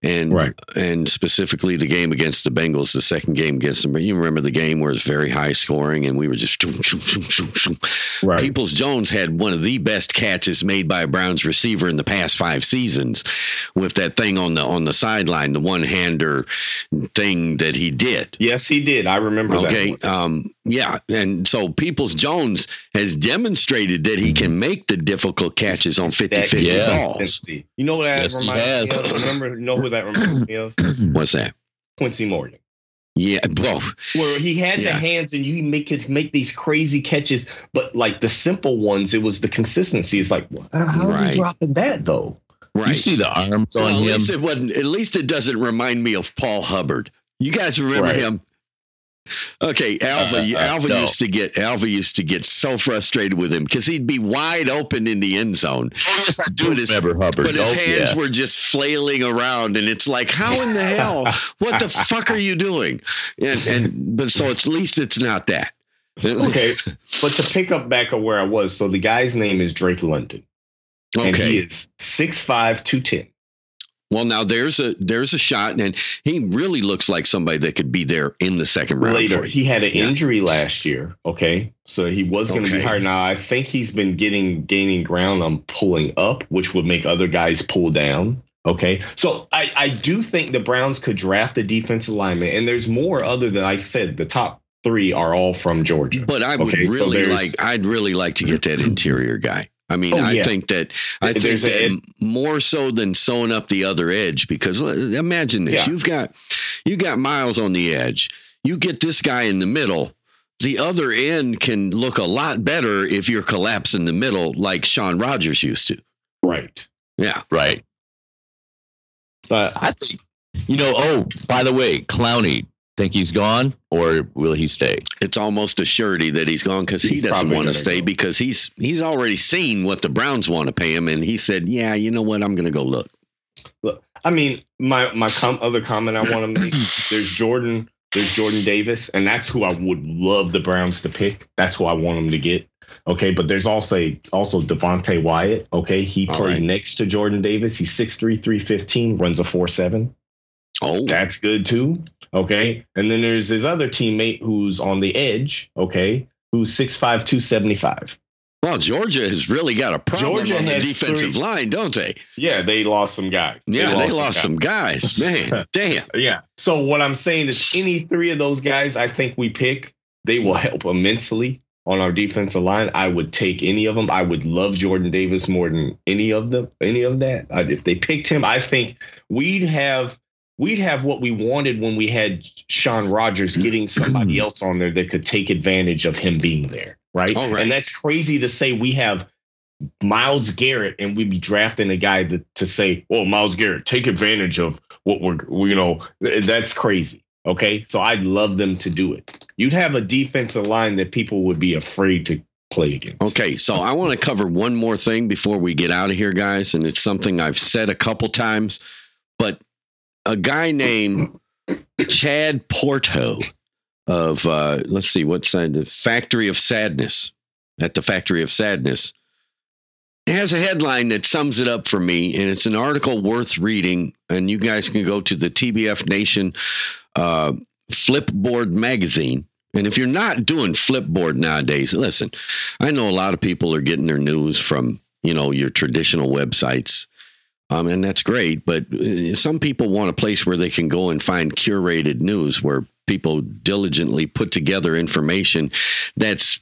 and Right. and specifically the game against the Bengals, the second game against them. But you remember the game where it's very high scoring, and we were just shoom, shoom, shoom, shoom, shoom. Right. Peoples Jones had one of the best catches made by a Browns receiver in the past five seasons, with that thing on the on the sideline, the one hander thing that he did. yes, he did. I remember Okay. that. one. Um, yeah. And so Peoples Jones has demonstrated that he can make the difficult catches on 50-50 Yeah. balls. You know what that Yes, reminds me of? Remember, you know who that reminds me of? What's that? Quincy Morgan. Yeah. Well, Where he had Yeah. the hands and you make it make these crazy catches, but like the simple ones, it was the consistency. It's like, how's Right. he dropping that though? Right. You see the arms Well, on at him. least it wasn't. At least it doesn't remind me of Paul Hubbard. You guys remember Right. him? Okay, Alva. Uh, uh, Alva no. used to get Alva used to get so frustrated with him because he'd be wide open in the end zone, yes, I do But his- remember Hubbard. but his Oh, hands yeah. were just flailing around, and it's like, how in the hell? What the fuck are you doing? And and but so it's, at least it's not that. Okay, but to pick up back on where I was, so the guy's name is Drake London, and he is 6'5", 210. Well, now there's a there's a shot, and he really looks like somebody that could be there in the second round. Later, he had an Yeah. injury last year. Okay, so he was going to Okay. be hard. Now I think he's been getting gaining ground on pulling up, which would make other guys pull down. Okay, so I I do think the Browns could draft a defensive lineman, and there's more other than I said. The top three are all from Georgia. But I would Okay, really there's- like. I'd really like to get that interior guy. I mean, Oh, I yeah. think that I think There's that a- more so than sewing up the other edge. Because imagine this: Yeah. you've got you got Myles on the edge. You get this guy in the middle. The other end can look a lot better if you're collapsing the middle, like Shaun Rogers used to. right. Yeah. right. But I think, you know, oh, by the way, Clowney, think he's gone or will he stay? it's almost a surety that he's gone because he doesn't want to stay go. because he's he's already seen what the Browns want to pay him, and he said, "Yeah, you know what? I'm going to go look." Look, I mean, my my com- other comment I want to make. There's Jordan. There's Jordan Davis, and that's who I would love the Browns to pick. That's who I want them to get. Okay, but there's also also Devonte Wyatt. Okay, he All played right. next to Jordan Davis. He's 6'3", 315, runs a four seven. Oh, That's good too. Okay, and then there's his other teammate who's on the edge. Okay, who's 6'5", 275. well, Georgia has really got a problem Georgia on the defensive three- line, don't they? Yeah, they lost some guys. Yeah, they lost guys. some guys. Man, damn. Yeah. So what I'm saying is any three of those guys I think we pick, they will help immensely on our defensive line. I would take any of them. I would love Jordan Davis more than any of them, any of that. I, if they picked him, I think we'd have we'd have what we wanted when we had Shaun Rogers getting somebody else on there that could take advantage of him being there. Right. All right. And that's crazy to say we have Myles Garrett and we'd be drafting a guy that, to say, oh, well, Myles Garrett, take advantage of what we're, we- you know, that's crazy. Okay. So I'd love them to do it. You'd have a defensive line that people would be afraid to play against. Okay, so I want to cover one more thing before we get out of here, guys, and it's something I've said a couple times, but a guy named Chad Porto of uh, let's see what side the Factory of Sadness at the Factory of Sadness has a headline that sums it up for me, and it's an article worth reading. And you guys can go to the TBF Nation uh, Flipboard magazine. And if you're not doing Flipboard nowadays, listen, I know a lot of people are getting their news from you know your traditional websites. Um, and that's great, but uh, some people want a place where they can go and find curated news where people diligently put together information that's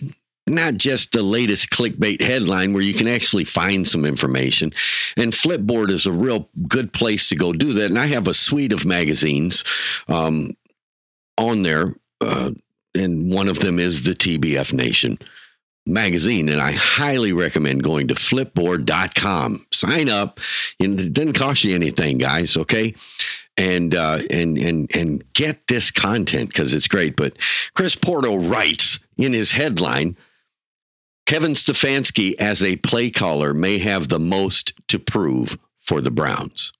not just the latest clickbait headline where you can actually find some information. And Flipboard is a real good place to go do that. And I have a suite of magazines um, on there, uh, and one of them is the TBF Nation magazine and i highly recommend going to flipboard.com sign up and it doesn't cost you anything guys okay and uh and and and get this content because it's great but chris porto writes in his headline kevin stefanski as a play caller may have the most to prove for the browns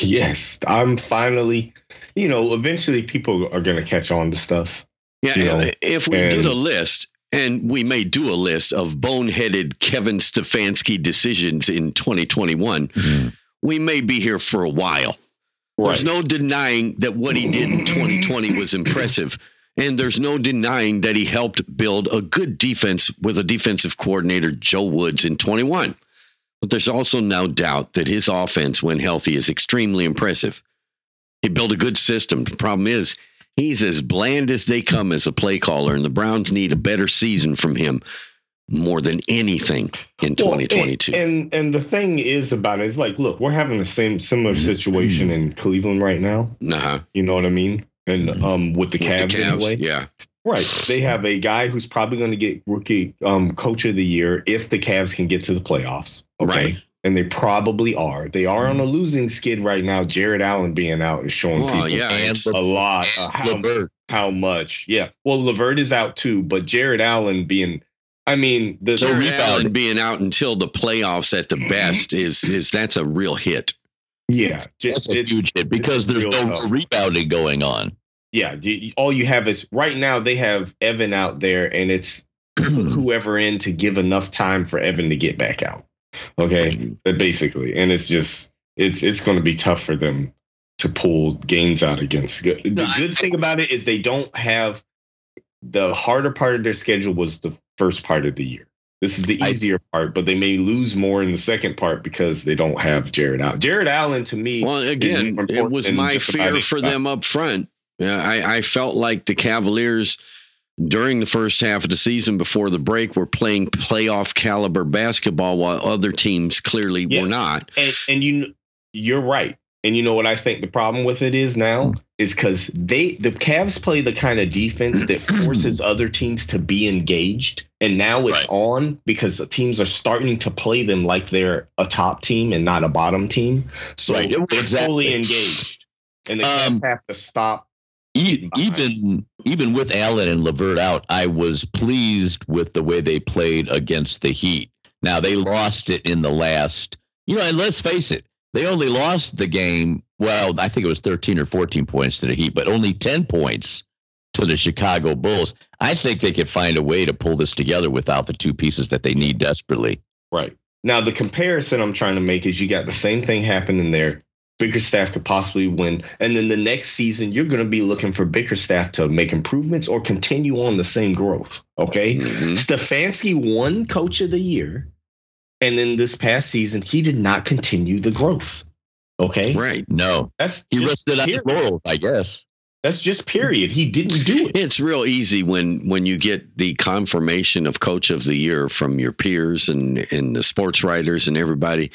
Yes, I'm finally. You know, eventually people are going to catch on to stuff. Yeah, You know, if we did a list, and we may do a list of boneheaded Kevin Stefanski decisions in 2021, Mhm. we may be here for a while. There's no denying that what he did in 2020 was impressive. And there's no denying that he helped build a good defense with a defensive coordinator, Joe Woods, in 21. But there's also no doubt that his offense, when healthy, is extremely impressive. He built a good system. The problem is, he's as bland as they come as a play caller, and the Browns need a better season from him more than anything in Well, 2022. And, and and the thing is about it is like, look, we're having the same similar situation in Cleveland right now. nah, You know what I mean? And Mhm. um, with the with Cavs, the Cavs, anyway. yeah. Right. They have a guy who's probably going to get rookie um, coach of the year if the Cavs can get to the playoffs. Okay. Right. And they probably are. They are on a losing skid right now. Jarrett Allen being out is showing Well, people yeah, And a lot. uh, how, LeVert. how much? Yeah. Well, LeVert is out too, but Jarrett Allen being, I mean, the, So Jarrett rebound. Allen being out until the playoffs at the best is is that's a real hit. yeah, just That's a huge hit because it's there's no tough. rebounding going on. yeah. all you have is right now they have Evan out there, and it's whoever in to give enough time for Evan to get back out. Okay. Uh, basically and it's just it's it's going to be tough for them to pull games out against the good thing about it is they don't have the harder part of their schedule was the first part of the year this is the I- easier part but they may lose more in the second part because they don't have jarrett allen jarrett allen to me Well, again, it was my fear for them up front. Yeah, I, I felt like the Cavaliers during the first half of the season before the break were playing playoff caliber basketball while other teams clearly Yeah. were not. and and you you're right and you know what i think the problem with it is now is because they the Cavs play the kind of defense that forces other teams to be engaged, and now it's Right. on because the teams are starting to play them like they're a top team and not a bottom team. So Right, they're exactly. fully engaged, and the Um, Cavs have to stop. E- even even with Allen and LeVert out, I was pleased with the way they played against the Heat. Now they lost it in the last, you know, and let's face it, they only lost the game. Well, I think it was 13 or 14 points to the Heat, but only 10 points to the Chicago Bulls. I think they could find a way to pull this together without the two pieces that they need desperately. Right now, the comparison I'm trying to make is you got the same thing happening there. Bickerstaff could possibly win, and then the next season you're going to be looking for Bickerstaff to make improvements or continue on the same growth. Okay. Mhm. Stefanski won coach of the year. And then this past season, he did not continue the growth. Okay. Right. No, That's he rested on the period. I guess. That's just period. He didn't do it. It's real easy when when you get the confirmation of coach of the year from your peers and and the sports writers and everybody.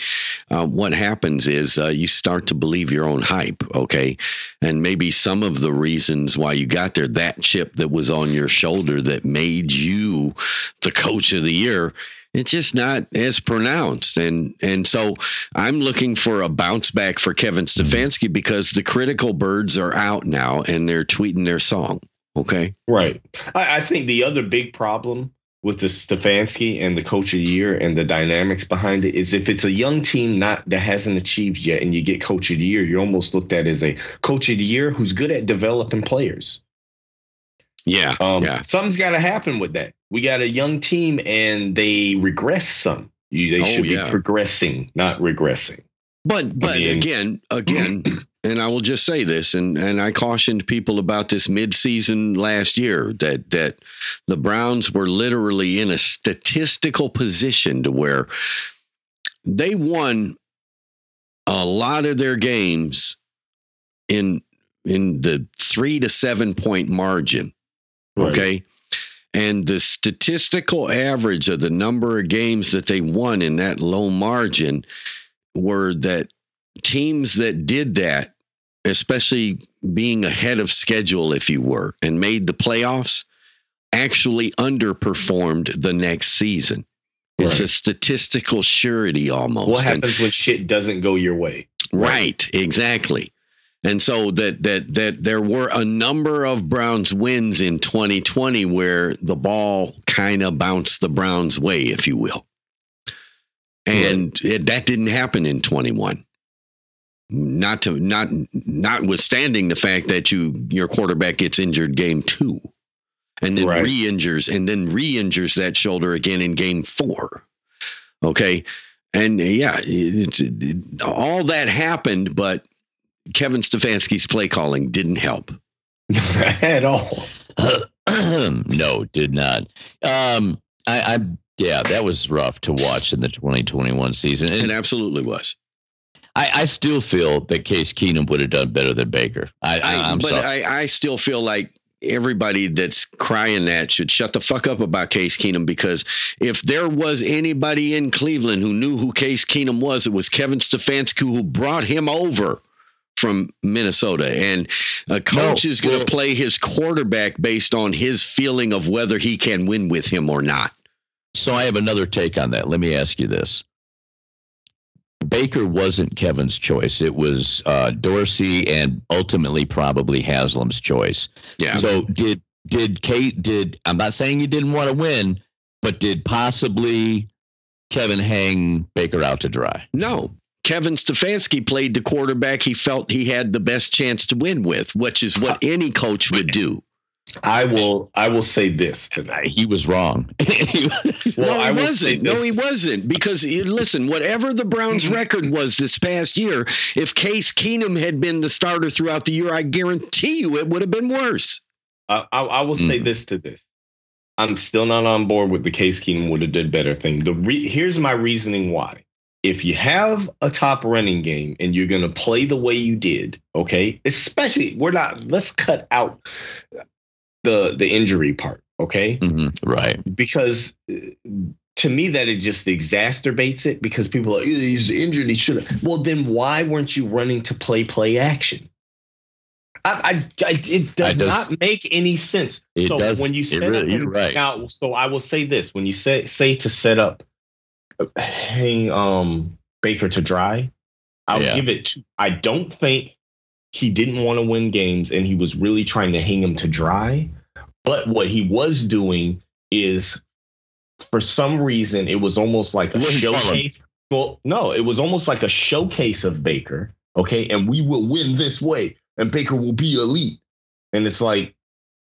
Um, what happens is uh, you start to believe your own hype, okay, and maybe some of the reasons why you got there, that chip that was on your shoulder that made you the coach of the year. It's just not as pronounced, and and so I'm looking for a bounce back for Kevin mm-hmm. Stefanski because the critical birds are out now and they're tweeting their song. Okay. Right. I, I think the other big problem with the Stefanski and the coach of the year and the dynamics behind it is if it's a young team not that hasn't achieved yet and you get coach of the year, you're almost looked at as a coach of the year who's good at developing players. Yeah. Um, yeah. Something's got to happen with that. We got a young team and they regress some. You, they Oh, should yeah. be progressing, not regressing. But but mean- again, again, and I will just say this, and and I cautioned people about this midseason last year that that the Browns were literally in a statistical position to where they won a lot of their games in in the three to seven point margin. Okay. And the statistical average of the number of games that they won in that low margin were that teams that did that, especially being ahead of schedule, if you were, and made the playoffs, actually underperformed the next season. It's Right. a statistical surety almost. What And- happens when shit doesn't go your way? Right, exactly. And so that that that there were a number of Browns wins in 2020 where the ball kind of bounced the Browns way, if you will. And it, that didn't happen in 21. not to not notwithstanding the fact that you your quarterback gets injured game two and then Right. re-injures and then re-injures that shoulder again in game four okay and yeah it's it, all that happened but kevin stefanski's play calling didn't help at all. no, did not. Um, I, I yeah, that was rough to watch in the 2021 season, it and absolutely was I, I still feel that Case Keenum would have done better than Baker. I, I, I'm but sorry. I, I still feel like everybody that's crying that should shut the fuck up about Case Keenum because if there was anybody in Cleveland who knew who Case Keenum was, it was Kevin Stefanski who brought him over from Minnesota. And a coach No, is going to play his quarterback based on his feeling of whether he can win with him or not. So I have another take on that. Let me ask you this. Baker wasn't Kevin's choice. It was uh, Dorsey and ultimately probably Haslam's choice. Yeah. So did did Kate did I'm not saying he didn't want to win, but did possibly Kevin hang Baker out to dry? No. Kevin Stefanski played the quarterback he felt he had the best chance to win with, which is what any coach would do. I will. I will say this tonight. He was wrong. Well, no, I he will wasn't. No, he wasn't. Because listen, whatever the Browns' record was this past year, if Case Keenum had been the starter throughout the year, I guarantee you it would have been worse. I, I, I will say Mhm. this to this. I'm still not on board with the Case Keenum would have did better thing. The re- here's my reasoning why. If you have a top running game and you're going to play the way you did, okay, especially we're not. Let's cut out the the injury part, okay, Mhm, right. because to me that it just exacerbates it because people are he's injured. He should have. Well, then why weren't you running to play play action? I, I, I it does, does- not make any sense. It so does- when you set really- up, right. now, so I will say this: when you say say to set up, hang um Baker to dry, I'll Yeah. give it. To, I don't think he didn't want to win games, and he was really trying to hang him to dry. But what he was doing is, for some reason, it was almost like a It wasn't fun. showcase. Well, no, it was almost like a showcase of Baker. Okay, and we will win this way, and Baker will be elite. And it's like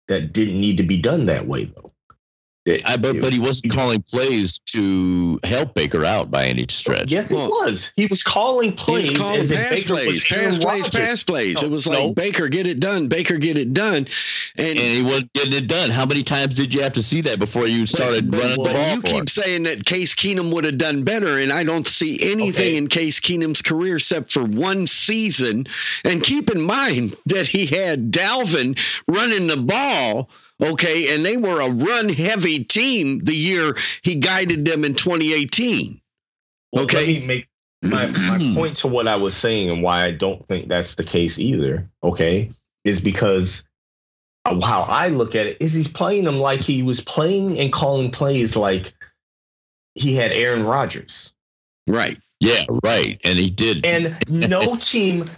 that didn't need to be done that way, though. It- I, but, but he wasn't calling plays to help Baker out by any stretch. yes, it Well, was. He was calling He plays was calling as pass Baker plays, was pass plays, pass plays. No, it was like no. Baker, get it done. Baker, get it done. And, And he wasn't getting it done. How many times did you have to see that before you started but, running but the ball? you for keep him? saying that Case Keenum would have done better, and I don't see anything Okay. in Case Keenum's career except for one season. And keep in mind that he had Dalvin running the ball. Okay, and they were a run heavy team the year he guided them in 2018. Well, Okay. Let me make my, my point to what I was saying and why I don't think that's the case either. Okay. Is because how I look at it is he's playing them like he was playing and calling plays like he had Aaron Rodgers. Right. Yeah, right. And he did. And no team,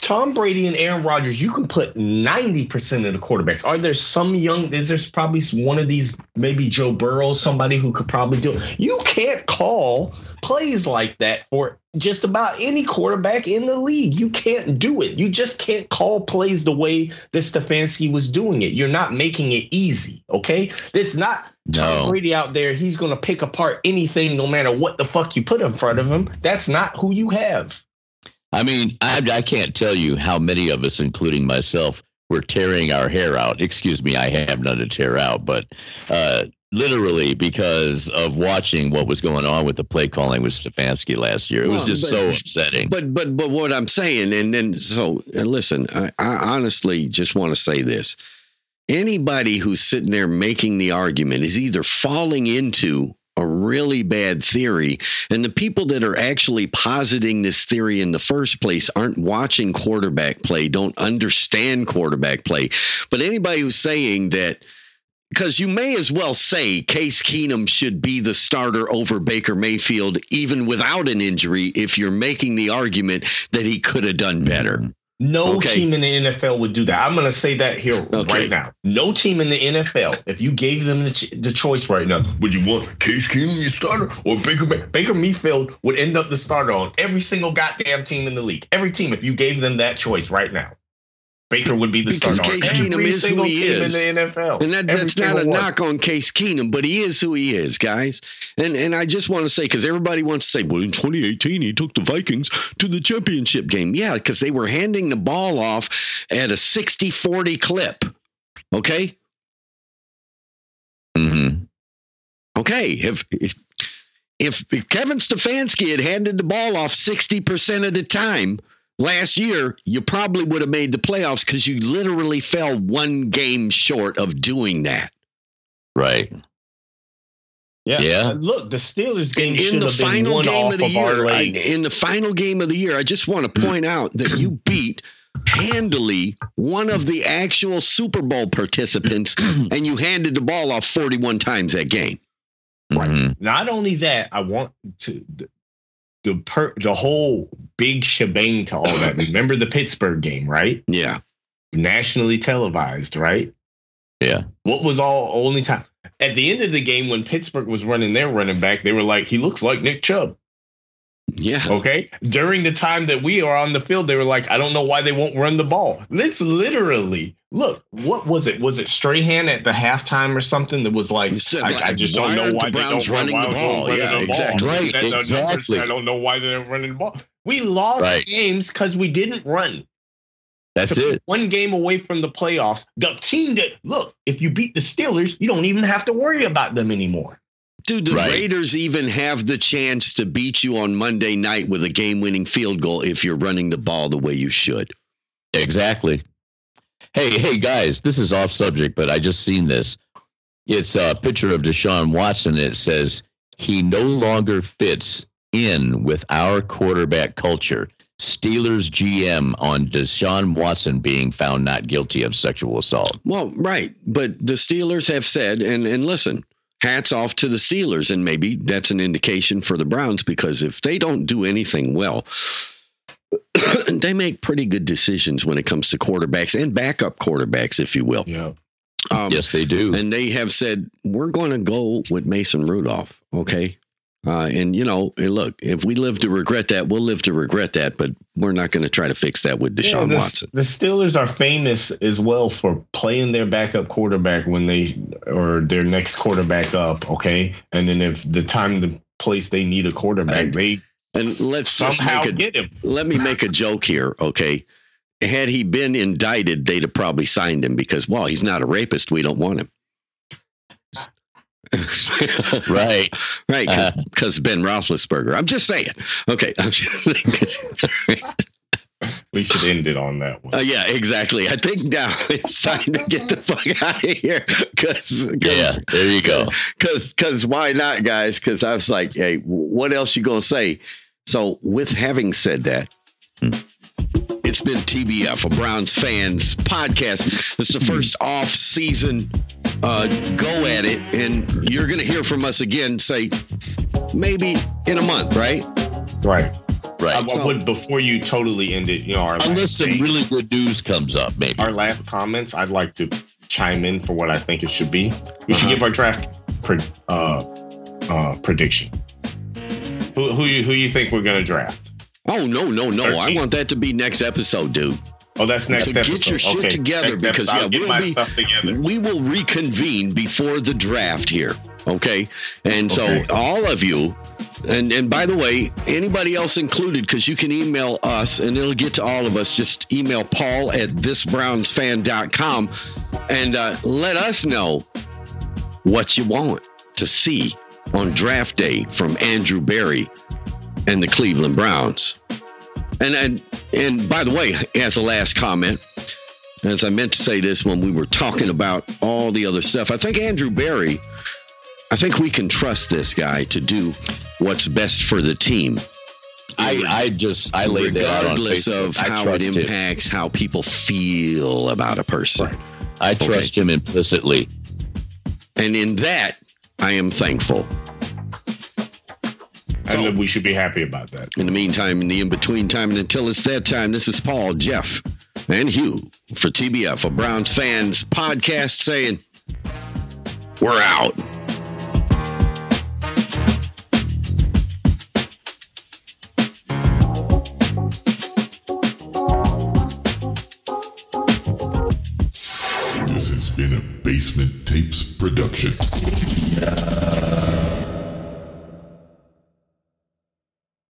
Tom Brady and Aaron Rodgers, you can put 90% of the quarterbacks. Are there some young, is there's probably one of these, maybe Joe Burrow, somebody who could probably do it. You can't call plays like that for just about any quarterback in the league. You can't do it. You just can't call plays the way that Stefanski was doing it. You're not making it easy, okay? It's not Tom. Brady out there, he's going to pick apart anything no matter what the fuck you put in front of him. That's not who you have. I mean, I, I can't tell you how many of us, including myself, were tearing our hair out. Excuse me, I have none to tear out, but uh, literally because of watching what was going on with the play calling with Stefanski last year. It was Well, just but- so upsetting. But but but what I'm saying, and then so and listen, I, I honestly just want to say this: anybody who's sitting there making the argument is either falling into a really bad theory, and the people that are actually positing this theory in the first place aren't watching quarterback play, don't understand quarterback play. But anybody who's saying that because you may as well say Case Keenum should be the starter over Baker Mayfield, even without an injury, if you're making the argument that he could have done better. Mm-hmm. No Okay. team in the NFL would do that. I'm going to say that here Okay. right now. No team in the NFL, if you gave them the, ch- the choice right now, would you want Case Keenum your starter or Baker May- Baker Mayfield would end up the starter on every single goddamn team in the league. Every team, if you gave them that choice right now, Baker would be the Because starter Case on Keenum every is who he is. in the NFL. And that, that's not a one. knock on Case Keenum, but he is who he is, guys. And and I just want to say, because everybody wants to say, well, in 2018, he took the Vikings to the championship game. Yeah, because they were handing the ball off at a 60 40 clip. Okay. Mhm. Okay. If, if, if if Kevin Stefanski had handed the ball off 60% of the time last year, you probably would have made the playoffs because you literally fell one game short of doing that. Right. Yeah. Yeah. Uh, Look, the Steelers in, game in the have final one game of the of year, I- in the final game of the year, I just want to point out that you beat handily one of the actual Super Bowl participants, and you handed the ball off 41 times that game. Right. Mhm. Not only that, I want to the per, the whole big shebang to all that. Remember the Pittsburgh game, right? Yeah, Nationally televised, right? Yeah. What was all only time at the end of the game when Pittsburgh was running their running back? They were like, he looks like Nick Chubb. Yeah. Okay. During the time that we are on the field, they were like, I don't know why they won't run the ball. It's literally look. What was it? Was it Strahan at the halftime or something that was like, said, I, like, I just don't know why the they Browns don't run, running why the ball? run Yeah, the exactly. Right, That- exactly. I don't know why they're running the ball. We lost Right. games because we didn't run. That's it. One game away from the playoffs. The team that look, if you beat the Steelers, you don't even have to worry about them anymore. Dude, the Right. Raiders even have the chance to beat you on Monday night with a game winning field goal if you're running the ball the way you should. Exactly. Hey, hey, guys, this is off subject, but I just seen this. It's a picture of Deshaun Watson. It says he no longer fits in with our quarterback culture. Steelers GM on Deshaun Watson being found not guilty of sexual assault. Well, right. But the Steelers have said, and, and listen, hats off to the Steelers. And maybe that's an indication for the Browns because if they don't do anything well, they make pretty good decisions when it comes to quarterbacks and backup quarterbacks, if you will. Yeah. Um, yes, they do. And they have said, we're going to go with Mason Rudolph. Okay. Uh, and, you know, and look, if we live to regret that, we'll live to regret that, but we're not going to try to fix that with Deshaun the, Watson. The Steelers are famous as well for playing their backup quarterback when they or their next quarterback up, okay? And then if the time the place they need a quarterback, And they And let's just somehow a, get him. let me make a joke here, okay? Had he been indicted, they'd have probably signed him because, well, he's not a rapist. We don't want him. right. right, Uh-huh. because Ben Roethlisberger. I'm just saying. Okay, I'm just saying. We should end it on that one. Uh, yeah, exactly. I think now it's time to get the fuck out of here. Cause, Yeah, there you go. Cause, cause why not, guys? Cause I was like, hey, what else you gonna say? So, with having said that, it's been TBF, a Browns fans podcast. It's the first off season uh, go at it, and you're gonna hear from us again. Say maybe in a month, right? Right. Right. I, I would before you totally end it, you know, our Unless last, some thing- really good news comes up, maybe. our last comments, I'd like to chime in for what I think it should be. We should Uh-huh. give our draft pre- uh, uh, prediction. Who who you who you think we're gonna draft? Oh no, no, no! I want that to be next episode, dude. Oh, that's next So get your shit okay. together Next because, episode. yeah, we'll be- We will reconvene before the draft here. Okay. And so Okay. all of you, and and by the way, anybody else included, because you can email us and it'll get to all of us. Just email Paul at thisbrownsfan.com and uh, let us know what you want to see on draft day from Andrew Berry and the Cleveland Browns. And and and by the way, as a last comment, as I meant to say this when we were talking about all the other stuff, I think Andrew Berry, I think we can trust this guy to do what's best for the team. I, I just I laid that out on regardless of how it trust him. impacts how people feel about a person. Right. I trust him implicitly. And in that, I am thankful all. And we should be happy about that. In the meantime, in the in between time, and until it's that time, this is Paul, Jeff, and Hugh for TBF, a Browns fans podcast saying, we're out. This has been a Basement Tapes production. Yeah.